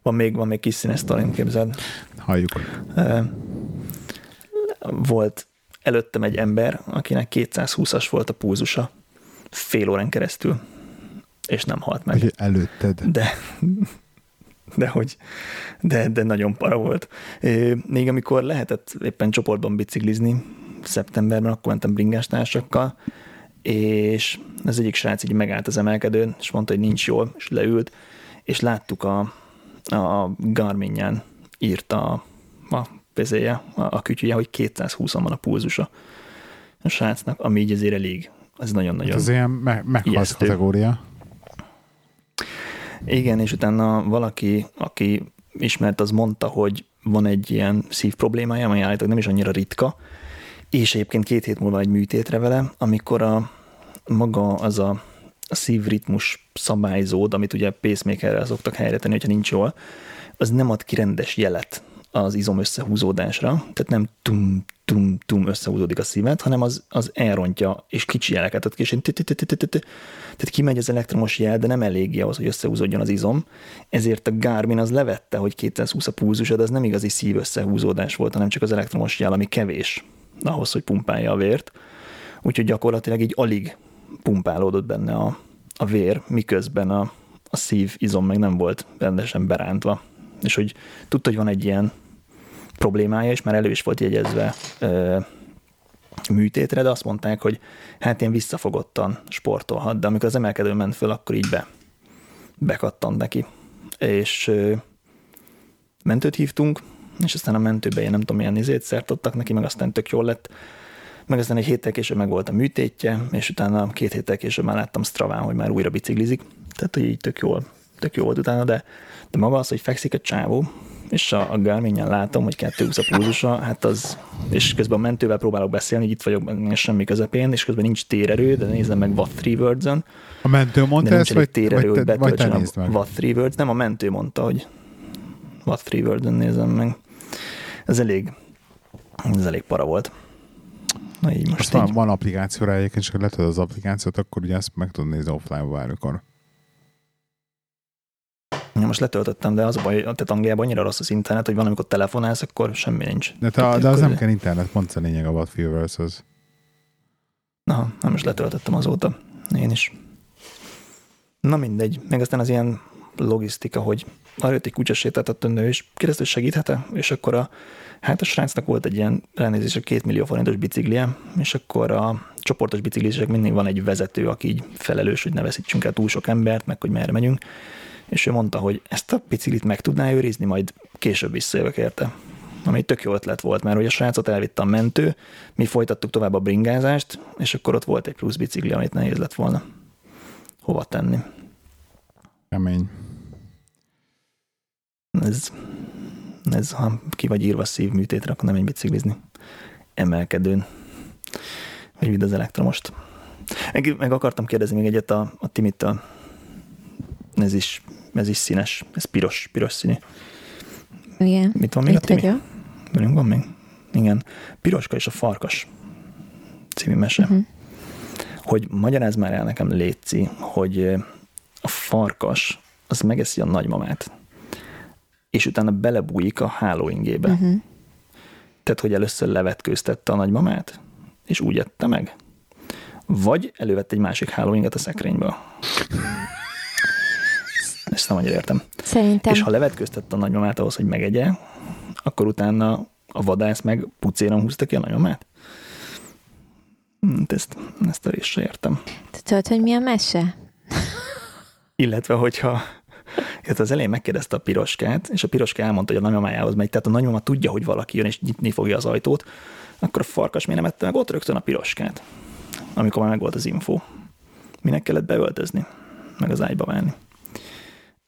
Van még, van még kis színes sztorim, képzeld. Halljuk. Volt előttem egy ember, akinek 220-as volt a púzusa fél órán keresztül, és nem halt meg. Úgyhogy előtted. De, de hogy, de, de nagyon para volt. Még amikor lehetett éppen csoportban biciklizni, szeptemberben, akkor mentem bringás-társakkal, és az egyik srác így megállt az emelkedőn, és mondta, hogy nincs jól, és leült, és láttuk a, a Garminján írta a, a vezéje, a, a kütyüje, hogy 220 van a pulzusa a srácnak, ami így azért elég. Ez nagyon-nagyon Ez ilyen me- ijesztő. kategória. Igen, és utána valaki, aki ismert, az mondta, hogy van egy ilyen szív problémája, ami állítólag nem is annyira ritka, és egyébként két hét múlva egy műtétre vele, amikor a maga az a, a szívritmus szabályzód, amit ugye pacemakerrel szoktak helyre tenni, hogyha nincs jól, az nem ad ki rendes jelet az izom összehúzódásra, tehát nem tum, tum, tum összehúzódik a szívet, hanem az, az elrontja, és kicsi jeleket ad ki, és tehát kimegy az elektromos jel, de nem eléggé ahhoz, hogy összehúzódjon az izom, ezért a Garmin az levette, hogy 220 a pulzusa, de az nem igazi szív összehúzódás volt, hanem csak az elektromos jel, ami kevés ahhoz, hogy pumpálja a vért. Úgyhogy gyakorlatilag így alig pumpálódott benne a, a vér, miközben a, a szív izom meg nem volt rendesen berántva. És hogy tudta, hogy van egy ilyen problémája, és már elő is volt jegyezve ö, műtétre, de azt mondták, hogy hát ilyen visszafogottan sportolhat, de amikor az emelkedő ment föl, akkor így be, bekattant neki. És ö, mentőt hívtunk, és aztán a mentőbe ilyen nem tudom milyen izét szertottak neki, meg aztán tök jól lett. Meg aztán egy héttel később meg volt a műtétje, és utána két héttel később már láttam Straván, hogy már újra biciklizik. Tehát, hogy így tök jól, tök jó volt utána, de, de maga az, hogy fekszik a csávó, és a, a Garmin-en látom, hogy 220 a pulzusa, hát az, és közben a mentővel próbálok beszélni, hogy itt vagyok semmi közepén, és közben nincs térerő, de nézem meg Watt 3 words A mentő mondta nincs ezt, vagy, térerő, vagy, te, vagy te nézd a meg? Watt 3 words, nem a mentő mondta, hogy Watt 3 words nézem meg. Ez elég, ez elég para volt. Na így most van, így. van applikációra egyébként, és ha letöltöd az applikációt, akkor ugye ezt meg tudod nézni offline bármikor. most letöltöttem, de az a baj, tehát Angliában annyira rossz az internet, hogy van, amikor telefonálsz, akkor semmi nincs. De, te, de az nem kell internet, pont a lényeg a Wattfielders-hoz. Na, nem most letöltöttem azóta. Én is. Na mindegy. Meg aztán az ilyen logisztika, hogy arra jött egy kutyasétáltató nő, és kérdezte, hogy segíthet-e, és akkor a, hát a srácnak volt egy ilyen elnézés, a két millió forintos biciklije, és akkor a csoportos biciklizések mindig van egy vezető, aki így felelős, hogy ne veszítsünk el túl sok embert, meg hogy merre megyünk, és ő mondta, hogy ezt a biciklit meg tudná őrizni, majd később visszajövök érte. Ami egy tök jó ötlet volt, mert hogy a srácot elvitte a mentő, mi folytattuk tovább a bringázást, és akkor ott volt egy plusz bicikli, amit nehéz lett volna hova tenni. Kemény. Ez, ez ha ki vagy írva szívműtétre, akkor nem egy biciklizni. Emelkedőn. Hogy vidd az elektromost. Meg, meg akartam kérdezni még egyet a, a Timitől. Ez is, ez is színes. Ez piros, piros színű. Igen. Mit van még Itt a Timi? Velünk van még? Igen. Piroska és a farkas című mese. Mhm. Hogy magyarázd már el nekem, Léci, hogy a farkas az megeszi a nagymamát, és utána belebújik a hálóingébe. Uh-huh. Tehát, hogy először levetkőztette a nagymamát, és úgy ette meg? Vagy elővette egy másik hálóinget a szekrényből? Ezt nem annyira értem. Szerintem És ha levetkőztette a nagymamát ahhoz, hogy megegye, akkor utána a vadász meg pucéron húzta ki a nagymamát? Hm, Ezt, ezt a részt se értem. Te tudod, hogy mi a mese? Illetve, hogyha illetve az elején megkérdezte a piroskát, és a piroska elmondta, hogy a nagymamájához megy, tehát a nagymama tudja, hogy valaki jön, és nyitni fogja az ajtót, akkor a farkas miért nem ette meg ott rögtön a piroskát, amikor már megvolt az info. Minek kellett beöltözni, meg az ágyba válni.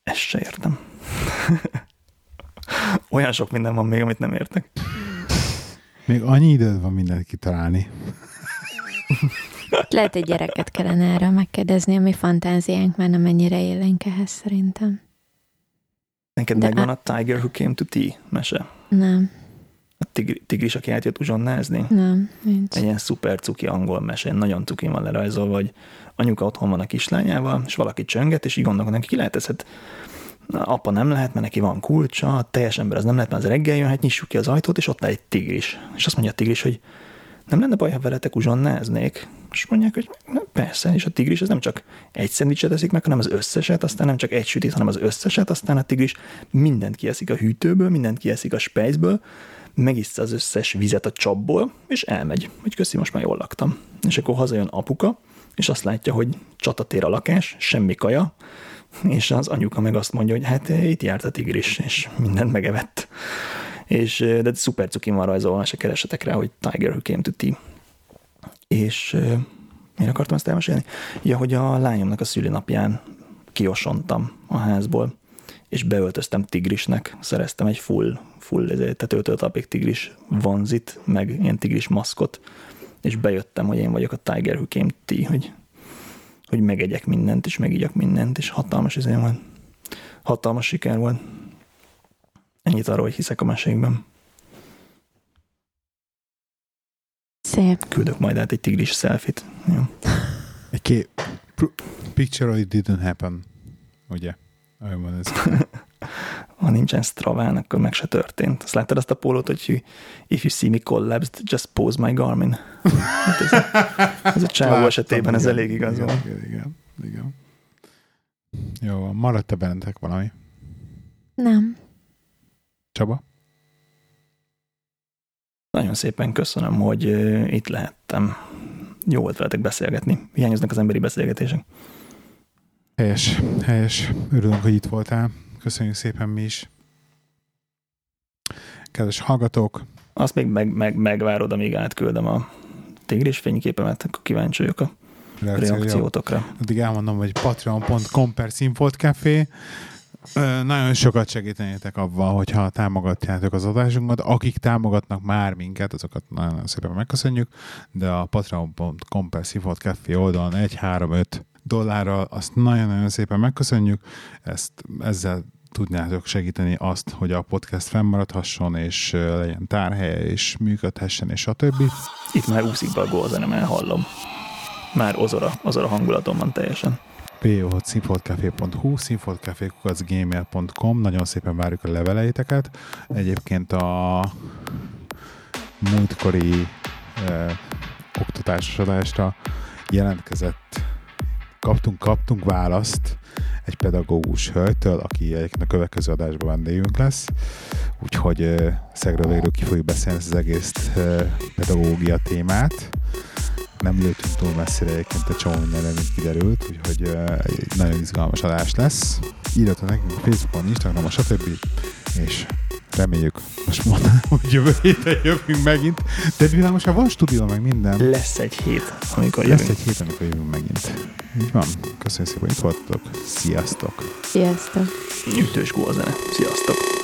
Ezt se értem. Olyan sok minden van még, amit nem értek. Még annyi időd van mindent kitalálni. Lehet, egy gyereket kellene erről megkérdezni, a mi fantáziánk már nem ennyire élénk ehhez szerintem. Neked De megvan á- a Tiger Who Came to Tea mese? Nem, A tigri, tigris, aki átjött uzsonnázni? nem, nincs. Egy ilyen szuper cuki angol mese, nagyon cuki van lerajzolva, hogy anyuka otthon van a kislányával, és valaki csönget, és így gondolkodnak, neki ki lehet ez, hát na, apa nem lehet, mert neki van kulcsa, a teljes ember az nem lehet, mert az reggel jön, hát nyissuk ki az ajtót, és ott áll egy tigris. És azt mondja a tigris, hogy nem lenne baj, ha veletek uzsonnáznék. És mondják, hogy na, persze, és a tigris az nem csak egy szendvicset eszik meg, hanem az összeset, aztán nem csak egy sütit, hanem az összeset, aztán a tigris mindent kieszik a hűtőből, mindent kieszik a spejzből, megissza az összes vizet a csapból, és elmegy, hogy köszi, most már jól laktam. És akkor hazajön apuka, és azt látja, hogy csatatér a lakás, semmi kaja, és az anyuka meg azt mondja, hogy hát itt járt a tigris, és mindent megevett. És, de szuper cukin van rajzolva, se keresetek rá, hogy Tiger Who Came to Tea. És miért akartam ezt elmesélni? Ja, hogy a lányomnak a szülinapján kiosontam a házból, és beöltöztem tigrisnek, szereztem egy full, full tetőtől talpig tigris vonzit, meg ilyen tigris maszkot, és bejöttem, hogy én vagyok a Tiger Who Came Tea, hogy, hogy megegyek mindent, és megígyak mindent, és hatalmas izé volt. Hatalmas siker volt. Ennyit arról, hogy hiszek a mesékben. Szép. Küldök majd át egy tigris selfit. Jó. Egy. Pr- Picture it didn't happen. Ugye? Olyan van ez. Ha nincsen Straván, akkor meg se történt. Azt láttad azt a pólót, hogy if you see me collapsed, just pose my Garmin. Hát ez, ez a csávó Láttam, esetében ez igen, elég igaz igen, van. igen, igen, igen. Jó. Maradt-e bennetek valami? Nem. Csaba? Nagyon szépen köszönöm, hogy itt lehettem. Jó volt veletek beszélgetni. Hiányoznak az emberi beszélgetések. Helyes, helyes. Örülünk, hogy itt voltál. Köszönjük szépen mi is. Kedves hallgatók, Azt még meg, meg, megvárod, amíg átküldöm a tigris fényképemet, akkor kíváncsi vagyok a reakciótokra. Addig elmondom, hogy patreon.com per Nagyon sokat segítenétek abban, hogyha támogatjátok az adásunkat. Akik támogatnak már minket, azokat nagyon szépen megköszönjük, de a patreon.com per Café oldalon 1-3-5 dollárral azt nagyon-nagyon szépen megköszönjük. Ezt, ezzel tudnátok segíteni azt, hogy a podcast fennmaradhasson, és legyen tárhelye, és működhessen, és a többi. Itt már úszik be a gólzenem, elhallom. Már ozora, ozora hangulatom van teljesen. po.színfoltcafé.hu, színfoltcafé.gmail.com Nagyon szépen várjuk a leveleiteket. Egyébként a múltkori eh, oktatásos adásra jelentkezett, kaptunk, kaptunk választ egy pedagógus hölgytől, aki egyébként a következő adásban vendégünk lesz, úgyhogy eh, szegről végül ki fogjuk beszélni ezt az egész eh, pedagógia témát nem lőttünk túl messzire egyébként a csomó mindenre, mint kiderült, úgyhogy uh, egy nagyon izgalmas adás lesz. Írjatok nekünk a Facebookon, Instagramon, stb. És reméljük, most mondanám, hogy jövő héten jövünk megint, de mivel most már van stúdió, meg minden. Lesz egy hét, amikor Lesz jövünk. egy hét, amikor jövünk megint. Így van. Köszönjük szépen, hogy itt voltatok. Sziasztok! Sziasztok! Ütős gólzene. Sziasztok!